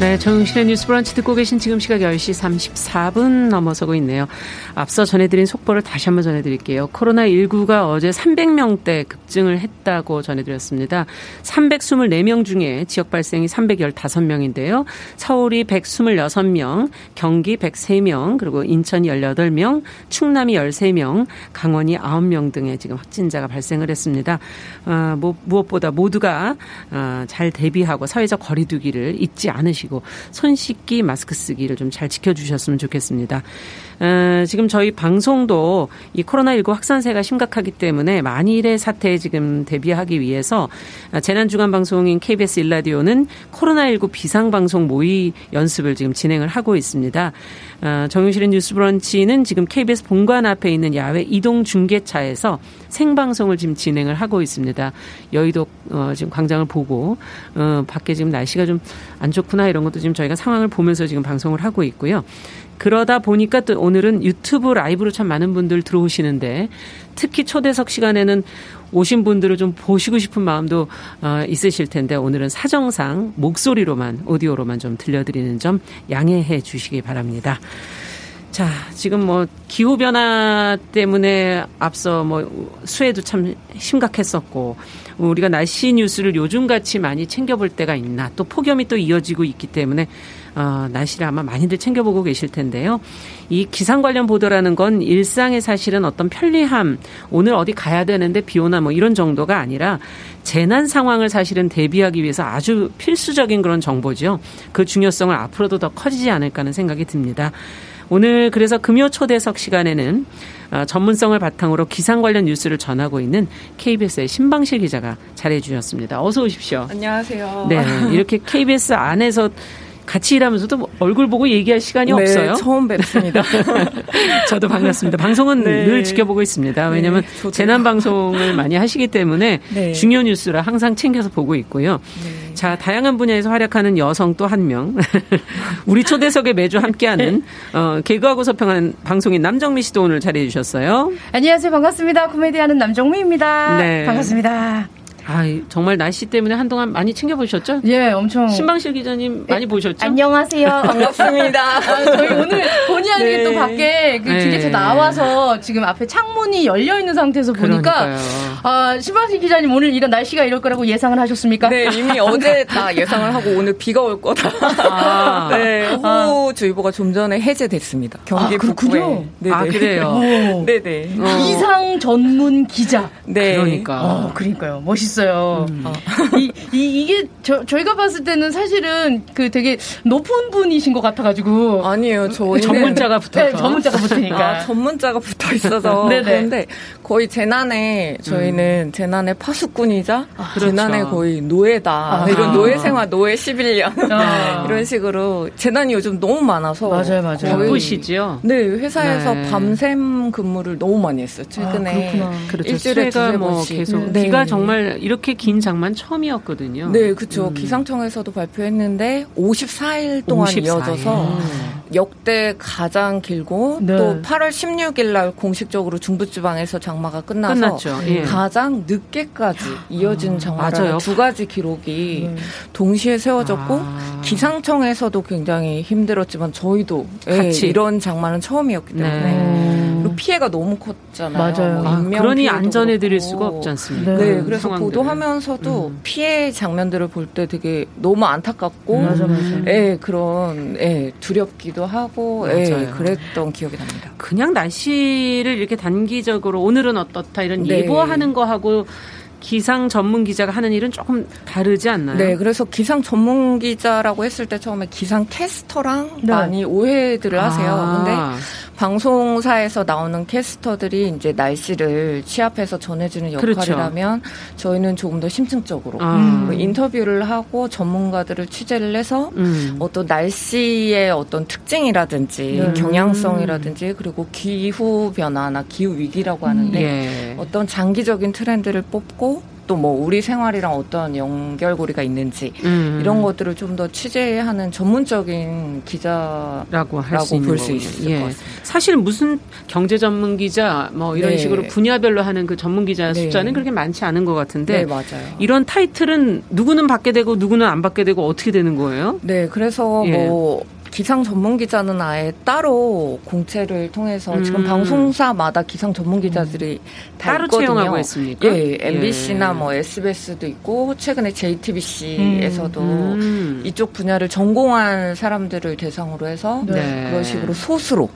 S2: 네, 정용실의 뉴스 브런치 듣고 계신 지금 시각 10시 34분 넘어서고 있네요. 앞서 전해드린 속보를 다시 한번 전해드릴게요. 코로나19가 어제 300명대 급증을 했다고 전해드렸습니다. 324명 중에 지역 발생이 315명인데요. 서울이 126명, 경기 103명, 그리고 인천이 18명, 충남이 13명, 강원이 9명 등의 지금 확진자가 발생을 했습니다. 아, 뭐, 무엇보다 모두가 아, 잘 대비하고 사회적 거리두기를 잊지 않으시 고 손 씻기, 마스크 쓰기를 좀 잘 지켜주셨으면 좋겠습니다. 어, 지금 저희 방송도 이 코로나19 확산세가 심각하기 때문에 만일의 사태에 지금 대비하기 위해서 재난주간 방송인 KBS 일라디오는 코로나19 비상방송 모의 연습을 지금 진행을 하고 있습니다. 어, 정용실의 뉴스 브런치는 지금 KBS 본관 앞에 있는 야외 이동 중계차에서 생방송을 지금 진행을 하고 있습니다. 여의도 어, 지금 광장을 보고 어, 밖에 지금 날씨가 좀 안 좋구나 이런 것도 지금 저희가 상황을 보면서 지금 방송을 하고 있고요. 그러다 보니까 또 오늘은 유튜브 라이브로 참 많은 분들 들어오시는데 특히 초대석 시간에는 오신 분들을 좀 보시고 싶은 마음도 어, 있으실 텐데 오늘은 사정상 목소리로만 오디오로만 좀 들려드리는 점 양해해 주시기 바랍니다. 자, 지금 뭐 기후 변화 때문에 앞서 뭐 수해도 참 심각했었고 우리가 날씨 뉴스를 요즘 같이 많이 챙겨볼 때가 있나 또 폭염이 또 이어지고 있기 때문에 어, 날씨를 아마 많이들 챙겨보고 계실 텐데요. 이 기상 관련 보도라는 건 일상의 사실은 어떤 편리함, 오늘 어디 가야 되는데 비 오나 뭐 이런 정도가 아니라 재난 상황을 사실은 대비하기 위해서 아주 필수적인 그런 정보죠. 그 중요성을 앞으로도 더 커지지 않을까 하는 생각이 듭니다. 오늘 그래서 금요 초대석 시간에는 어, 전문성을 바탕으로 기상 관련 뉴스를 전하고 있는 KBS의 신방실 기자가 잘해 주셨습니다. 어서 오십시오.
S6: 안녕하세요.
S2: 네, 이렇게 KBS 안에서 같이 일하면서도 뭐 얼굴 보고 얘기할 시간이
S6: 네,
S2: 없어요.
S6: 처음 뵙습니다. [laughs]
S2: 저도 반갑습니다. 방송은 네. 늘 지켜보고 있습니다. 왜냐하면 네, 재난 방송을 많이 하시기 때문에 네. 중요 뉴스라 항상 챙겨서 보고 있고요. 네. 자, 다양한 분야에서 활약하는 여성 또 한 명. [laughs] 우리 초대석에 매주 함께하는 어, 개그하고 서평하는 방송인 남정미 씨도 오늘 자리해 주셨어요.
S7: 안녕하세요. 반갑습니다. 코미디하는 남정미입니다. 네. 반갑습니다.
S2: 아, 정말 날씨 때문에 한동안 많이 챙겨보셨죠?
S7: 예, 엄청.
S2: 신방실 기자님 많이 예, 보셨죠?
S7: 안녕하세요. [laughs] 반갑습니다. 아, 저희 오늘 본의 아니게 네. 또 밖에 그 중계차 네. 나와서 지금 앞에 창문이 열려 있는 상태에서 보니까 아, 신방실 기자님 오늘 이런 날씨가 이럴 거라고 예상을 하셨습니까?
S6: 네, 이미 어제 다 [laughs] 예상을 하고 오늘 비가 올 거다. 아. [laughs] 네, 호우주의보가 좀 전에 해제됐습니다. 경기
S7: 아, 북부에.
S2: 네, 아, 그래요?
S6: 네네. 네.
S7: 어. 기상 전문 기자.
S2: 네. 그러니까.
S7: 어, 그러니까요. 멋있 있어요. 음. 어. 이, 이, 이 게 저, 저희가 봤을 때는 사실은 그 되게 높은 분이신 것 같아가지고.
S6: 아니에요. 저희
S2: 전문자가 붙어
S7: 네, 전문자가 붙으니까.
S6: 아, 전문자가 붙어 있어서. [laughs] 그런데 거의 재난에 저희는 음. 재난의 파수꾼이자 아, 그렇죠. 재난의 거의 노예다. 아. 이런 노예 생활, 노예 11년. 아. [laughs] 이런 식으로 재난이 요즘 너무 많아서.
S7: 맞아요, 맞아요.
S2: 바쁘시죠?
S6: 네, 회사에서 네. 밤샘 근무를 너무 많이 했어요. 최근에.
S2: 아, 그렇죠. 일주일에 두세 뭐 계속. 네. 비가 정말 이렇게 긴 장만 처음이었거든요.
S6: 네, 그렇죠. 음. 기상청에서도 발표했는데 54일 동안 54일. 이어져서 음. 역대 가장 길고 네. 또 8월 16일 날 공식적으로 중부지방에서 장마가 끝나서. 예. 가장 늦게까지 이어진 아, 장마라는 두 가지 기록이 네. 동시에 세워졌고 아. 기상청에서도 굉장히 힘들었지만 저희도 예, 같이 예, 이런 장마는 처음이었기 때문에 네. 피해가 너무 컸잖아요.
S7: 맞아요.
S2: 뭐 아, 그러니 안전해 드릴 수가 없지 않습니까?
S6: 네, 네 그래서 상황들을. 보도하면서도 음. 피해 장면들을 볼 때 되게 너무 안타깝고, 음. 맞아, 맞아. 예, 그런 예, 두렵기도 하고, 예, 그랬던 기억이 납니다.
S2: 그냥 날씨를 이렇게 단기적으로 오늘은 어떻다 이런 네. 예보하는 거 하고 기상 전문 기자가 하는 일은 조금 다르지 않나요?
S6: 네, 그래서 기상 전문 기자라고 했을 때 처음에 기상 캐스터랑 네. 많이 오해들을 하세요. 아. 근데 방송사에서 나오는 캐스터들이 이제 날씨를 취합해서 전해주는 그렇죠. 역할이라면 그렇죠. 저희는 조금 더 심층적으로 아. 그 인터뷰를 하고 전문가들을 취재를 해서 음. 어떤 날씨의 어떤 특징이라든지 음. 경향성이라든지 그리고 기후 변화나 기후 위기라고 하는데 예. 어떤 장기적인 트렌드를 뽑고 또 뭐 우리 생활이랑 어떤 연결고리가 있는지 음. 이런 것들을 좀 더 취재하는 전문적인 기자라고 볼 수 있을 예. 것 같습니다.
S2: 사실 무슨 경제 전문 기자 뭐 이런 네. 식으로 분야별로 하는 그 전문 기자 네. 숫자는 그렇게 많지 않은 것 같은데
S6: 네.
S2: 이런 타이틀은 누구는 받게 되고 누구는 안 받게 되고 어떻게 되는 거예요?
S6: 네, 그래서 예. 뭐 기상 전문 기자는 아예 따로 공채를 통해서 음. 지금 방송사마다 기상 전문 기자들이 음. 다
S2: 따로
S6: 있거든요.
S2: 채용하고 있습니까?
S6: 예, MBC나 예. 뭐 SBS도 있고 최근에 JTBC에서도 음. 음. 이쪽 분야를 전공한 사람들을 대상으로 해서 네. 그런 식으로 소수로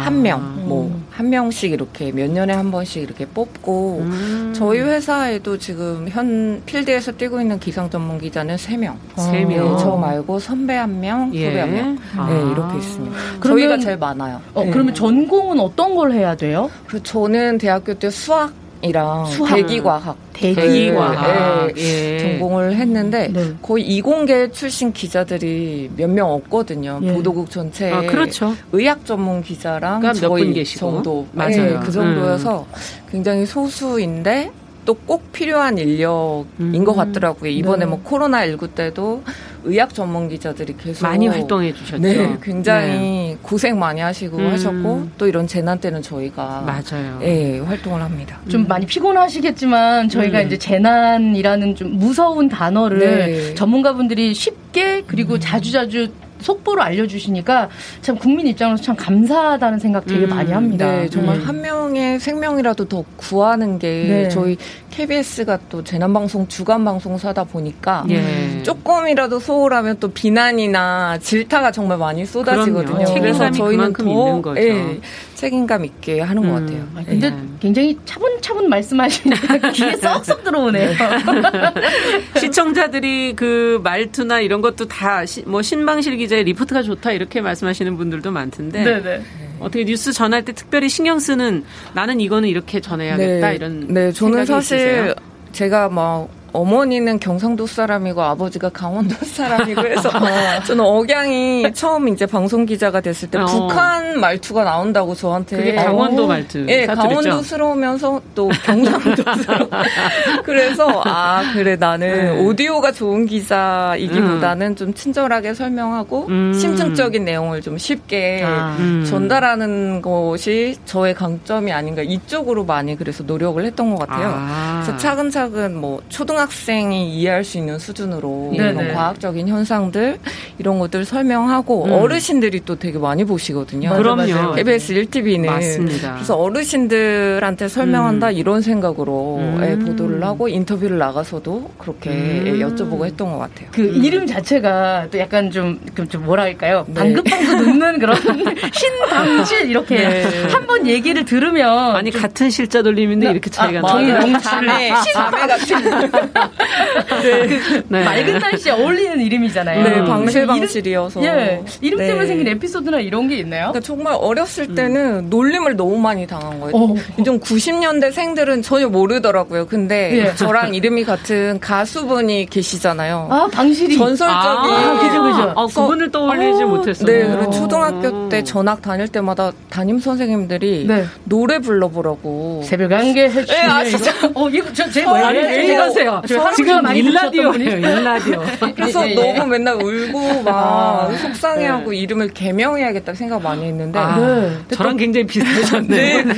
S6: 한 명, 아. 뭐한 명씩 이렇게 몇 년에 한 번씩 이렇게 뽑고 음. 저희 회사에도 지금 현 필드에서 뛰고 있는 기상 전문 기자는 세 명.
S2: 세 명.
S6: 네, 저 말고 선배 한 명, 예. 후배 한 명. 아. 네, 이렇게 있습니다. 그러면, 저희가 제일 많아요.
S7: 어, 네. 그러면 전공은 어떤 걸 해야 돼요?
S6: 그 저는 대학교 때 수학 이랑 대기과학
S2: 대기과학
S6: 네, 예. 전공을 했는데 네. 거의 이공계 출신 기자들이 몇 명 없거든요. 예. 보도국 전체에
S2: 아, 그렇죠.
S6: 의학 전문 기자랑 그러니까 저희 정도
S2: 맞아요. 네,
S6: 그 정도여서 음. 굉장히 소수인데 또 꼭 필요한 인력인 음. 것 같더라고요. 이번에 네. 뭐 코로나 19 때도 의학 전문 기자들이 계속
S2: 많이 활동해 주셨죠.
S6: 네, 굉장히 네. 고생 많이 하시고 음. 하셨고 또 이런 재난 때는 저희가
S2: 맞아요.
S6: 예, 활동을 합니다.
S7: 좀 음. 많이 피곤하시겠지만 저희가 음. 이제 재난이라는 좀 무서운 단어를 네. 전문가분들이 쉽게 그리고 음. 자주자주 속보로 알려주시니까 참 국민 입장으로서 참 감사하다는 생각 되게 음, 많이 합니다.
S6: 네, 정말 음. 한 명의 생명이라도 더 구하는 게 네. 저희 KBS가 또 재난방송 주간 방송사다 보니까 예. 조금이라도 소홀하면 또 비난이나 질타가 정말 많이 쏟아지거든요.
S2: 그래서 저희는 더 예,
S6: 책임감 있게 하는 음. 것 같아요.
S7: 아, 근데 네. 굉장히 차분차분 말씀하시니까 [laughs] 귀에 [laughs] 쏙쏙 들어오네요. [laughs]
S2: 시청자들이 그 말투나 이런 것도 다 뭐 신방실 기자의 리포트가 좋다 이렇게 말씀하시는 분들도 많던데 네네. 어떻게 뉴스 전할 때 특별히 신경 쓰는 나는 이거는 이렇게 전해야겠다
S6: 네.
S2: 이런
S6: 네 저는 사실 있으세요? 제가 막 어머니는 경상도 사람이고 아버지가 강원도 [laughs] 사람이고 해서 [laughs] 저는 억양이 처음 이제 방송 기자가 됐을 때 어. 북한 말투가 나온다고 저한테
S2: 그게 강원도 말투.
S6: 예, 네, 강원도스러우면서 또 경상도스러워. [laughs] 그래서 아 그래 나는 네. 오디오가 좋은 기자이기보다는 음. 좀 친절하게 설명하고 음. 심층적인 내용을 좀 쉽게 아. 음. 전달하는 것이 저의 강점이 아닌가 이쪽으로 많이 그래서 노력을 했던 것 같아요. 아. 그래서 차근차근 뭐 초등학교 초등학생이 이해할 수 있는 수준으로 이런 과학적인 현상들 이런 것들 설명하고 음. 어르신들이 또 되게 많이 보시거든요.
S2: 그럼요.
S6: KBS 1TV는
S2: 맞습니다.
S6: 그래서 어르신들한테 설명한다 음. 이런 생각으로 음. 예, 보도를 하고 인터뷰를 나가서도 그렇게 예, 음. 여쭤보고 했던 것 같아요.
S7: 그 음. 이름 자체가 또 약간 좀, 좀 뭐라 할까요? 네. 방긋방긋 [laughs] 웃는 그런 [laughs] 신방실 이렇게 네. 한번 얘기를 들으면
S2: 아니 같은 실자 돌림인데 이렇게 차이가
S6: 아, 나요. 자매, [laughs] 자매 같은
S7: 네. 그 네. 맑은 날씨에 어울리는 이름이잖아요.
S6: 네, 방실방실이어서.
S7: 이름, 예, 이름 네. 때문에 생긴 에피소드나 이런 게 있나요?
S6: 그러니까 정말 어렸을 음. 때는 음. 놀림을 너무 많이 당한 거예요. 어. 좀 90년대 생들은 전혀 모르더라고요. 근데 예. 저랑 이름이 같은 가수분이 계시잖아요.
S7: 아, 방실이.
S6: 전설적인. 아,
S2: 그죠, 그죠. 아, 그분을 떠올리지 아, 못했어요.
S6: 네, 그리고 초등학교 때 전학 다닐 때마다 담임 선생님들이 네. 노래 불러보라고.
S7: 새벽 안개 해주세요. 네, 아, 진짜. 어, 이거 저, 제 뭐야?
S2: 읽으세요. 지금 일라디오예요, 일라디오.
S6: 그래서 예, 예. 너무 맨날 울고 막 아, 속상해하고 네. 이름을 개명해야겠다 생각 많이 했는데 아,
S2: 네. 저랑 또, 굉장히 비슷하셨네요. 네,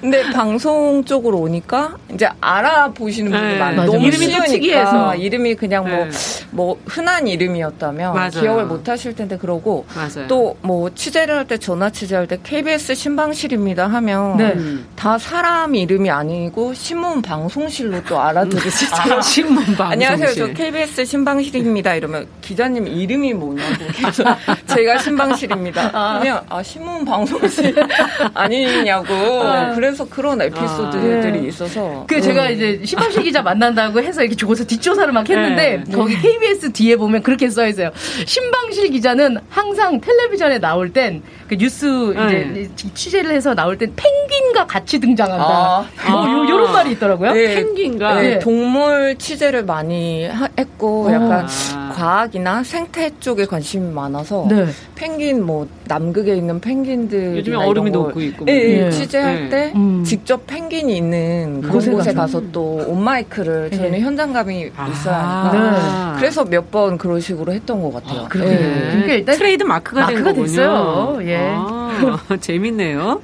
S6: 근데 방송 쪽으로 오니까 이제 알아보시는 분이 네, 많아요. 너무
S2: 이름이 쉬우니까 특이해서.
S6: 이름이 그냥 뭐, 네. 뭐 흔한 이름이었다면 맞아요. 기억을 못 하실 텐데 그러고 또 뭐 취재를 할 때 전화 취재할 때 KBS 신방실입니다 하면 네. 다 사람 이름이 아니고 신문 방송실로 또 알아 들으시
S2: 아, 신문 방.
S6: 안녕하세요. 저 KBS 신방실입니다. 이러면 기자님 이름이 뭐냐고 계속 [laughs] 제가 신방실입니다. 아. 그러면 아 신문 방송실 [laughs] 아니냐고. 아. 그래서 그런 에피소드들이 아. 네. 있어서.
S7: 그 음. 제가 이제 신방실 기자 만난다고 해서 이렇게 조고서 뒷조사를 막 했는데 네. 거기 KBS 뒤에 보면 그렇게 써 있어요. 신방실 기자는 항상 텔레비전에 나올 땐그 뉴스 이제 네. 취재를 해서 나올 땐 펭귄 펭귄과 같이 등장한다. 아. 뭐 요, 요런 말이 있더라고요.
S2: 네, 펭귄과
S6: 네, 동물 취재를 많이 하, 했고 약간 아. 과학이나 생태 쪽에 관심이 많아서 네. 펭귄 뭐 남극에 있는 펭귄들
S2: 요즘에 얼음이 녹고 있고
S6: 네, 네. 취재할 때 음. 직접 펭귄이 있는 그런 곳에 가서 또 온마이크를 저희는 네. 현장감이 아. 있어야 하니까 네. 그래서 몇 번 그런 식으로 했던 것 같아요. 아,
S2: 그렇게 그러니까 일단 트레이드 마크가, 마크가 된 됐어요. 예. 아, [laughs] 재밌네요.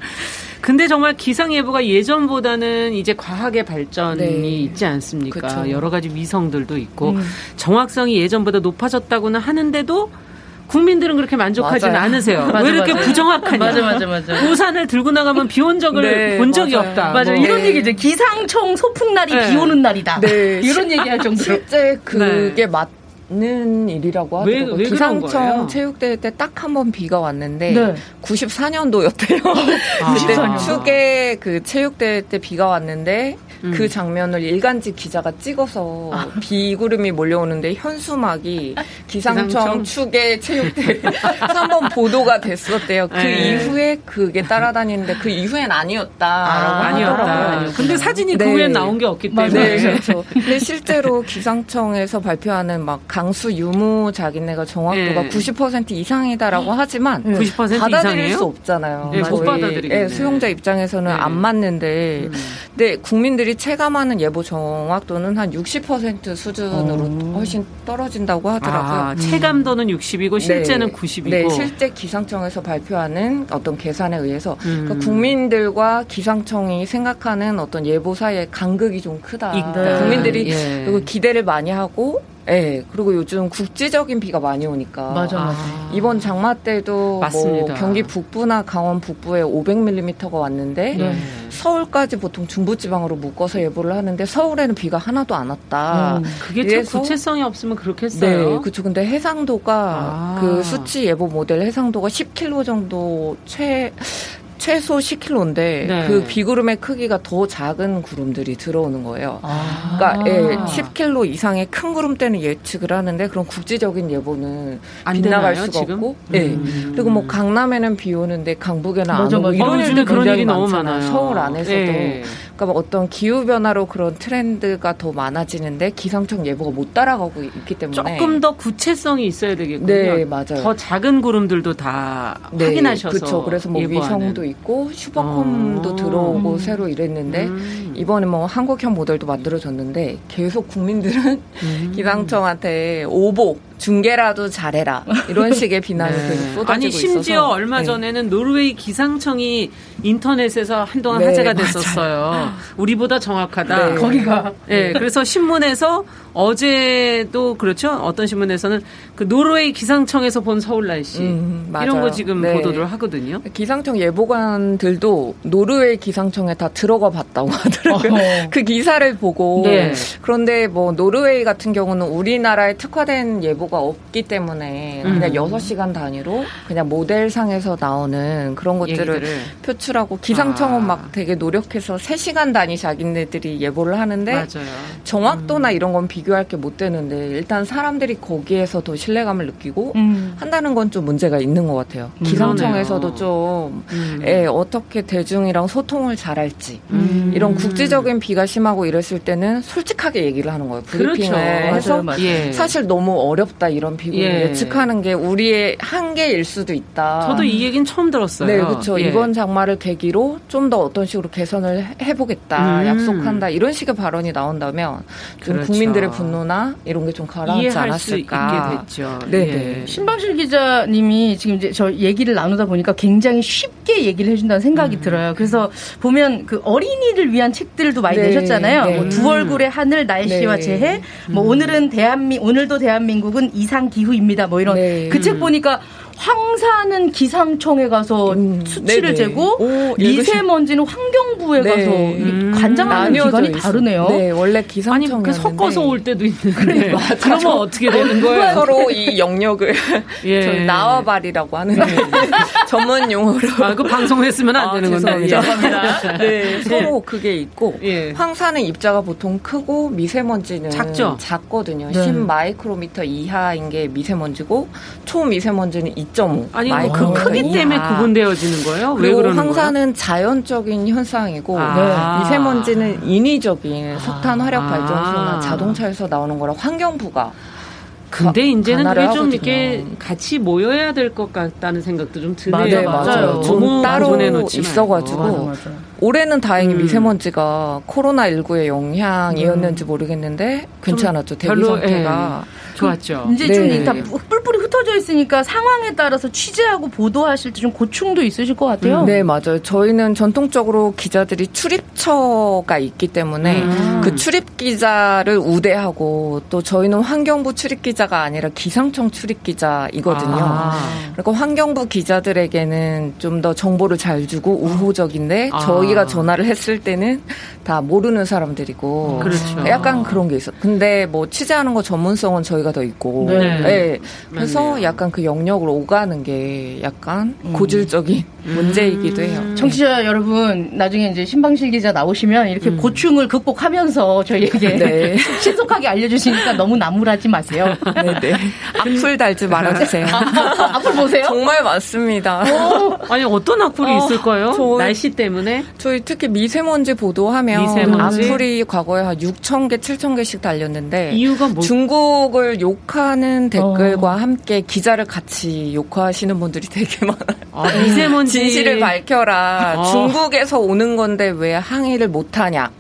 S2: 근데 정말 기상 예보가 예전보다는 이제 과학의 발전이 네. 있지 않습니까? 그쵸. 여러 가지 위성들도 있고 음. 정확성이 예전보다 높아졌다고는 하는데도 국민들은 그렇게 만족하지는 맞아요. 않으세요. 맞아, 왜 이렇게 맞아. 부정확하냐? 맞아, 맞아, 맞아. 우산을 들고 나가면 비 온 적을 네, 본 적이 맞아요. 없다.
S7: 맞아요. 뭐. 이런 네. 얘기죠. 기상청 소풍날이 네. 비 오는 날이다. 네. [laughs] 이런 얘기 할 정도.
S6: 실제 그게 맞. 는 일이라고 하더라고요. 왜, 왜 기상청 체육대회 때 딱 한 번 비가 왔는데 네. 94년도였대요. 아. [laughs] 그때 축에 그 체육대회 때 비가 왔는데 음. 그 장면을 일간지 기자가 찍어서 아. 비구름이 몰려오는데 현수막이 [laughs] 기상청, 기상청? 축의 체육대회 한번 보도가 됐었대요. 그 네. 이후에 그게 따라다니는데 그 이후엔 아니었다라고 아,
S2: 아니었다. 근데 사진이 그 네. 그 후엔 나온 게 없기 때문에.
S6: 네, 그렇죠. 근데 실제로 기상청에서 발표하는 막 강수 유무 자기네가 정확도가 네. 90% 이상이다라고 하지만 90% 받아들일 이상이에요? 수 없잖아요.
S2: 네, 못 받아들이겠네.
S6: 수용자 입장에서는 안 맞는데 음. 근데 국민들이 체감하는 예보 정확도는 한 60% 수준으로 오. 훨씬 떨어진다고 하더라고요. 아,
S2: 체감도는 60이고 실제는 네. 90이고.
S6: 네, 실제 기상청에서 발표하는 어떤 계산에 의해서 음. 그러니까 국민들과 기상청이 생각하는 어떤 예보 사이의 간극이 좀 크다. 있다. 국민들이 예. 그리고 기대를 많이 하고 네, 그리고 요즘 국지적인 비가 많이 오니까.
S7: 맞아, 맞아. 아.
S6: 이번 장마 때도 뭐 맞습니다. 뭐 경기 북부나 강원 북부에 500mm가 왔는데 네. 서울까지 보통 중부지방으로 묶어서 예보를 하는데 서울에는 비가 하나도 안 왔다. 음,
S2: 그게 참 구체성이 없으면 그렇겠어요.
S6: 네, 그렇죠. 근데 해상도가 아. 그 수치 예보 모델 해상도가 10km 정도 최 최소 10km인데 네. 그 비구름의 크기가 더 작은 구름들이 들어오는 거예요. 아. 그러니까 예, 10km 이상의 큰 구름 때는 예측을 하는데 그런 국지적인 예보는 빗나갈 수가 지금? 없고. 예. 음. 그리고 뭐 강남에는 비 오는데 강북에는 맞아, 안 오고 이런 일도 그런 일이 너무 많아요. 서울 안에서도. 예. 그러니까 뭐 어떤 기후 변화로 그런 트렌드가 더 많아지는데 기상청 예보가 못 따라가고 있기 때문에
S2: 조금 더 구체성이 있어야 되겠군요.
S6: 네, 맞아요.
S2: 더 작은 구름들도 다 네, 확인하셔서
S6: 그렇죠. 그래서 뭐 예보하는. 위성도 있고 슈퍼콤도 어. 들어오고 음. 새로 이랬는데 음. 이번에 뭐 한국형 모델도 만들어졌는데 계속 국민들은 음. [laughs] 기상청한테 오복 중계라도 잘해라 이런 식의 비난이 네. 계속 쏟아지고
S2: 아니 심지어
S6: 있어서.
S2: 얼마 네. 전에는 노르웨이 기상청이 인터넷에서 한동안 네, 화제가 됐었어요. 맞아요. 우리보다 정확하다.
S7: 네. 거기가.
S2: 네, 그래서 신문에서 어제도 그렇죠. 어떤 신문에서는 그 노르웨이 기상청에서 본 서울 날씨 음, 이런 거 지금 네. 보도를 하거든요.
S6: 기상청 예보관들도 노르웨이 기상청에 다 들어가 봤다고 [laughs] 하더라고요. 어. 그 기사를 보고 네. 그런데 뭐 노르웨이 같은 경우는 우리나라에 특화된 예보가 없기 때문에 음. 그냥 6시간 단위로 그냥 모델상에서 나오는 그런 것들을 얘기들을. 표출하고 기상청은 아. 막 되게 노력해서 3시간 단위 자기네들이 예보를 하는데 맞아요. 정확도나 음. 이런 건 비 교할 게 못 되는데 일단 사람들이 거기에서 더 신뢰감을 느끼고 음. 한다는 건 좀 문제가 있는 것 같아요. 음, 기상청에서도 좀 음. 예, 어떻게 대중이랑 소통을 잘할지 음. 이런 국지적인 비가 심하고 이랬을 때는 솔직하게 얘기를 하는 거예요. 브리핑을 그렇죠. 해서 맞아요, 맞아요. 예. 사실 너무 어렵다 이런 비구를 예. 예측하는 게 우리의 한계일 수도 있다.
S2: 저도 이 얘기는 처음 들었어요.
S6: 네, 그렇죠. 예. 이번 장마를 계기로 좀 더 어떤 식으로 개선을 해보겠다, 음. 약속한다 이런 식의 발언이 나온다면 좀 그렇죠. 국민들의 분노나 이런 게 좀 가라앉지 않았을까.
S2: 있게 됐죠.
S7: 네, 네. 신방실 기자님이 지금 이제 저 얘기를 나누다 보니까 굉장히 쉽게 얘기를 해준다는 생각이 음. 들어요. 그래서 보면 그 어린이를 위한 책들도 많이 네. 내셨잖아요. 네. 뭐두 얼굴의 하늘, 날씨와 네. 재해, 뭐 음. 오늘은 대한민 오늘도 대한민국은 이상 기후입니다. 뭐 이런 네. 그책 보니까 황사는 기상청에 가서 음, 수치를 네네. 재고 오, 미세먼지는 환경부에 네. 가서 음, 관장하는 기관이 있어. 다르네요.
S6: 네, 원래 기상청
S2: 아니 그 섞어서 올 때도 있는데 맞아. 그러면 어떻게 되는 거예요?
S6: 서로 이 영역을 [laughs] 예. 나와발이라고 하는 네. [laughs] 전문 용어로
S2: 아, 그 방송했으면 안 아, 되는 건데
S6: 죄송합니다. 네, 서로 그게 있고 예. 황사는 입자가 보통 크고 미세먼지는 작죠. 작거든요. 네. 10 마이크로미터 이하인 게 미세먼지고 초미세먼지는 2.5.
S2: 아니 그 크기 때문에 구분되어지는 거예요? 왜 그러는
S6: 황사는
S2: 거예요?
S6: 자연적인 현상이고 아. 네. 미세먼지는 인위적인 석탄 화력 발전소나 아. 자동차에서 나오는 거라 환경부가
S2: 근데 이제는 그게 좀 이렇게 같이 모여야 될 것 같다는 생각도 좀 드네요.
S6: 네, 맞아요. 좀 따로 있어가지고 어, 맞아, 맞아. 올해는 다행히 음. 미세먼지가 코로나 19의 영향이었는지 음. 모르겠는데 괜찮았죠. 대기 상태가.
S2: 예. 좋았죠.
S7: 이제 네. 좀다 뿔뿔이 흩어져 있으니까 상황에 따라서 취재하고 보도하실 때 좀 고충도 있으실 것 같아요.
S6: 음, 네, 맞아요. 저희는 전통적으로 기자들이 출입처가 있기 때문에 음. 그 출입 기자를 우대하고 또 저희는 환경부 출입 기자가 아니라 기상청 출입 기자이거든요. 아. 그러니까 환경부 기자들에게는 좀 더 정보를 잘 주고 우호적인데 아. 저희가 전화를 했을 때는 다 모르는 사람들이고 그렇죠. 약간 그런 게 있어. 근데 뭐 취재하는 거 전문성은 저희가 문제가 더 있고. 네. 네. 그래서 맞네요. 약간 그 영역으로 오가는 게 약간 음. 고질적인 음. 문제이기도 해요.
S7: 청취자 여러분, 나중에 이제 신방실 기자 나오시면 이렇게 음. 고충을 극복하면서 저희에게 [laughs] 네. [laughs] 신속하게 알려주시니까 너무 나무라지 마세요.
S6: 네네. 네. 악플 달지 말아주세요.
S7: 아, [laughs] 악플 보세요?
S6: 정말 많습니다.
S2: 어. 아니, 어떤 악플이 어, 있을까요? 저 날씨 때문에?
S6: 저희 특히 미세먼지 보도하면 미세먼지? 악플이 과거에 한 6천 개, 7천 개씩 달렸는데 이유가 뭐? 중국을 욕하는 댓글과 어. 함께 기자를 같이 욕하시는 분들이 되게 많아요. 아, 미세먼지 [laughs] 진실을 밝혀라. 아. 중국에서 오는 건데 왜 항의를 못하냐.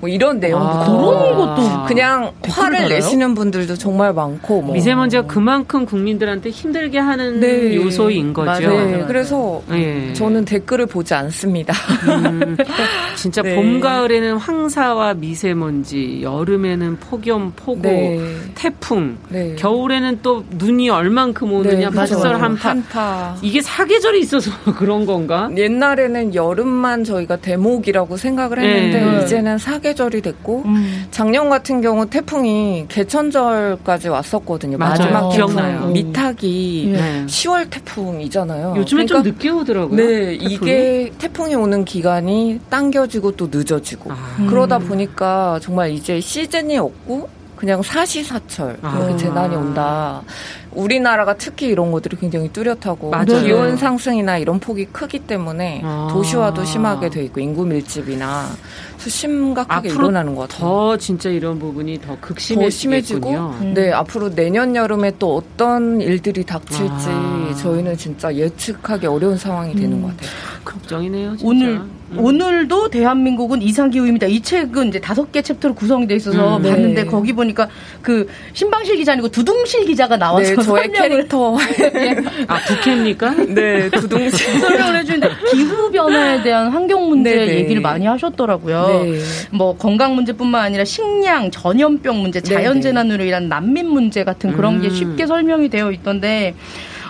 S6: 뭐 이런 내용도 아,
S7: 그런 것도
S6: 그냥 화를 달아요? 내시는 분들도 정말 많고
S2: 뭐. 미세먼지가 그만큼 국민들한테 힘들게 하는 네. 요소인 거죠.
S6: 네. 그래서 네. 저는 댓글을 보지 않습니다. 음,
S2: 진짜 [laughs] 네. 봄 가을에는 황사와 미세먼지, 여름에는 폭염, 폭우, 네. 태풍, 네. 겨울에는 또 눈이 얼만큼 오느냐, 발설 한파. 한파. 이게 사계절이 있어서 [laughs] 그런 건가?
S6: 옛날에는 여름만 저희가 대목이라고 생각을 했는데 이제는 사계 사계절이 됐고 음. 작년 같은 경우 태풍이 개천절까지 왔었거든요. 맞아요. 마지막 기억나요. 미탁이 네. 10월 태풍이잖아요.
S2: 요즘에 그러니까, 좀 늦게 오더라고요.
S6: 네, 태풍이? 이게 태풍이 오는 기간이 당겨지고 또 늦어지고 아. 그러다 보니까 정말 이제 시즌이 없고 그냥 사시사철 그렇게 아. 재난이 온다. 우리나라가 특히 이런 것들이 굉장히 뚜렷하고 맞아요. 기온 상승이나 이런 폭이 크기 때문에 아. 도시화도 심하게 돼 있고 인구 밀집이나 심각하게 일어나는 것 같아요.
S2: 더 진짜 이런 부분이 더 극심해지고
S6: 음. 네 앞으로 내년 여름에 또 어떤 일들이 닥칠지 아. 저희는 진짜 예측하기 어려운 상황이 되는 음. 것 같아요.
S2: 걱정이네요. 진짜.
S7: 오늘 음. 오늘도 대한민국은 이상기후입니다. 이 책은 이제 다섯 개 챕터로 구성이 돼 있어서 음, 봤는데 네. 거기 보니까 그 신방실 기자 아니고 두둥실 기자가 나와서 네,
S6: 저의 설명을. 캐릭터 [laughs]
S2: 아 부캐입니까?
S6: 네 두둥실 [laughs]
S7: 설명을 해주는데 기후 변화에 대한 환경 문제 네, 네. 얘기를 많이 하셨더라고요. 네. 뭐 건강 문제뿐만 아니라 식량, 전염병 문제, 자연 재난으로 인한 난민 문제 같은 그런 음. 게 쉽게 설명이 되어 있던데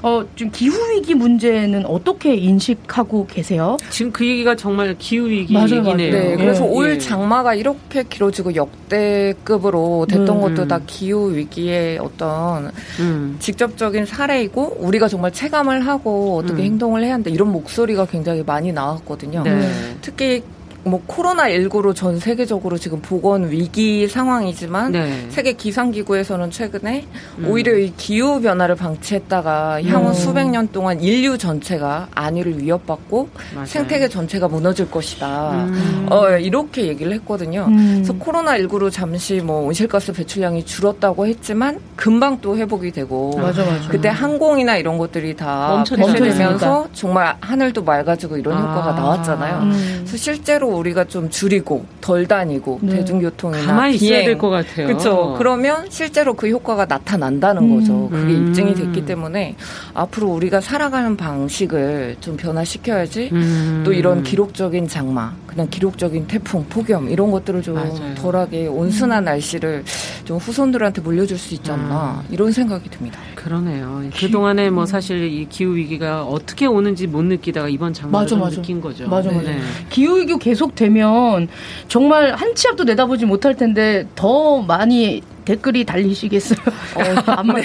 S7: 어, 좀 기후위기 문제는 어떻게 인식하고 계세요?
S2: 지금 그 얘기가 정말 기후위기 맞아요, 얘기네요.
S6: 네, 그래서 예. 올 예. 장마가 이렇게 길어지고 역대급으로 됐던 음, 것도 다 음. 기후위기의 어떤 음. 직접적인 사례이고 우리가 정말 체감을 하고 어떻게 음. 행동을 해야 한다 이런 목소리가 굉장히 많이 나왔거든요. 네. 특히 뭐 코로나 19로 전 세계적으로 지금 보건 위기 상황이지만 네. 세계 기상 기구에서는 최근에 음. 오히려 이 기후 변화를 방치했다가 향후 음. 수백 년 동안 인류 전체가 안위를 위협받고 맞아요. 생태계 전체가 무너질 것이다. 음. 어, 이렇게 얘기를 했거든요. 음. 그래서 코로나 19로 잠시 뭐 온실가스 배출량이 줄었다고 했지만 금방 또 회복이 되고 맞아, 맞아. 그때 항공이나 이런 것들이 다 폐쇄되면서 정말 하늘도 맑아지고 이런 아. 효과가 나왔잖아요. 음. 그래서 실제로 우리가 좀 줄이고 덜 다니고 네. 대중교통이나
S2: 가만히 비행. 있어야 될 것 같아요.
S6: 그렇죠. 그러면 실제로 그 효과가 나타난다는 음. 거죠. 그게 음. 입증이 됐기 때문에 앞으로 우리가 살아가는 방식을 좀 변화시켜야지 음. 또 이런 기록적인 장마, 그냥 기록적인 태풍, 폭염 이런 것들을 좀 맞아요. 덜하게 온순한 음. 날씨를 좀 후손들한테 물려줄 수 있지 않나 음. 이런 생각이 듭니다.
S2: 그러네요. 그 동안에 뭐 사실 이 기후 위기가 어떻게 오는지 못 느끼다가 이번 장마를 맞아, 맞아. 느낀 거죠.
S7: 맞아, 맞아. 네. 기후 위기 계속 계속되면 정말 한 치 앞도 내다보지 못할 텐데 더 많이 댓글이 달리시겠어요. 어, [laughs]
S6: 네.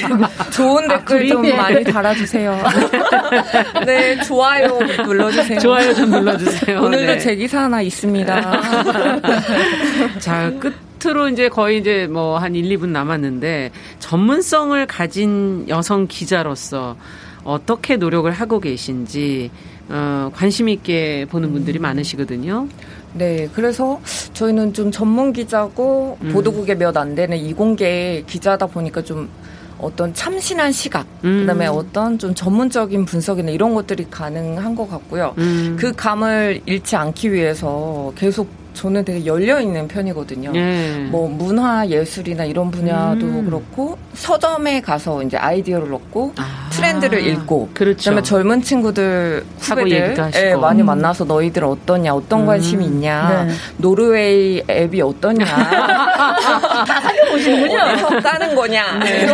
S6: 좋은 댓글 좀 많이 달아주세요. [laughs] 네, 좋아요 눌러주세요.
S2: 좋아요 좀 눌러주세요.
S6: 오늘도 네. 제 기사 하나 있습니다. [laughs]
S2: 자, 끝으로 이제 거의 이제 뭐 한 1, 2분 남았는데 전문성을 가진 여성 기자로서 어떻게 노력을 하고 계신지 어, 관심 있게 보는 분들이 음. 많으시거든요.
S6: 네, 그래서 저희는 좀 전문 기자고 음. 보도국에 몇 안 되는 이공계 기자다 보니까 좀 어떤 참신한 시각, 음. 그다음에 어떤 좀 전문적인 분석이나 이런 것들이 가능한 것 같고요. 음. 그 감을 잃지 않기 위해서 계속 저는 되게 열려 있는 편이거든요. 예. 뭐 문화 예술이나 이런 분야도 음. 그렇고 서점에 가서 이제 아이디어를 얻고 아. 트렌드를 읽고 그렇죠. 그다음에 젊은 친구들 후배들 예, 많이 음. 만나서 너희들 어떠냐, 어떤 음. 관심이 있냐, 네. 노르웨이 앱이 어떠냐, [laughs]
S7: 다 살펴보시는군요.
S6: 어디서 까는 거냐 네.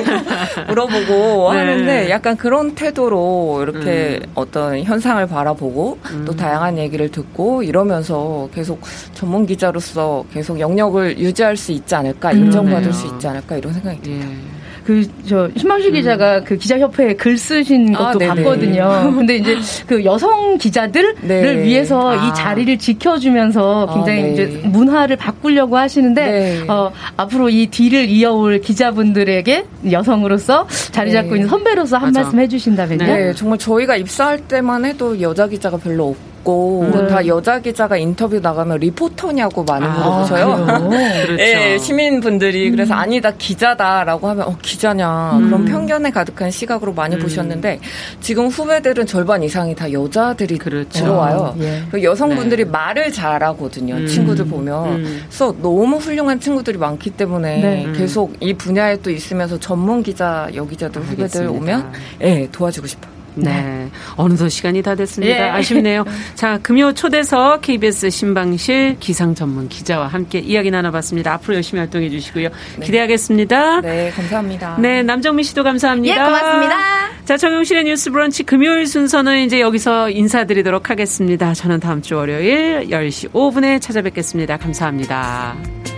S6: 물어보고 네. 하는데 약간 그런 태도로 이렇게 음. 어떤 현상을 바라보고 또 음. 다양한 얘기를 듣고 이러면서 계속 전 전문 기자로서 계속 영역을 유지할 수 있지 않을까, 인정받을 음, 수 있지 않을까 이런 생각이 듭니다. 예.
S7: 그저 신방식 음. 기자가 그 기자협회에 글 쓰신 아, 것도 아, 봤거든요. [laughs] 근데 이제 그 여성 기자들을 네. 위해서 아. 이 자리를 지켜주면서 아, 굉장히 아, 네. 이제 문화를 바꾸려고 하시는데 네. 어, 앞으로 이 뒤를 이어올 기자분들에게 여성으로서 자리 잡고 네. 있는 선배로서 한 맞아. 말씀 해주신다면요.
S6: 네, 정말 저희가 입사할 때만 해도 여자 기자가 별로 없고. 없고 네. 다 여자 기자가 인터뷰 나가면 리포터냐고 많이 아, 물어보셔요. 그렇죠. 네, 시민분들이 음. 그래서 아니다 기자다라고 하면 어 기자냐 음. 그런 편견에 가득한 시각으로 많이 음. 보셨는데 지금 후배들은 절반 이상이 다 여자들이 그렇죠. 들어와요. 예. 여성분들이 네. 말을 잘하거든요. 음. 친구들 보면 음. 그래서 너무 훌륭한 친구들이 많기 때문에 네. 계속 이 분야에 또 있으면서 전문 기자 여기자들 후배들 오면 예 네, 도와주고 싶어요.
S2: 네. 네. 어느덧 시간이 다 됐습니다. 예. 아쉽네요. [laughs] 자, 금요 초대석 KBS 신방실 기상 전문 기자와 함께 이야기 나눠봤습니다. 앞으로 열심히 활동해 주시고요. 네. 기대하겠습니다.
S6: 네, 감사합니다.
S2: 네, 남정민 씨도 감사합니다.
S7: 예, 고맙습니다.
S2: 자, 정용실의 뉴스 브런치 금요일 순서는 이제 여기서 인사드리도록 하겠습니다. 저는 다음 주 월요일 10시 5분에 찾아뵙겠습니다. 감사합니다.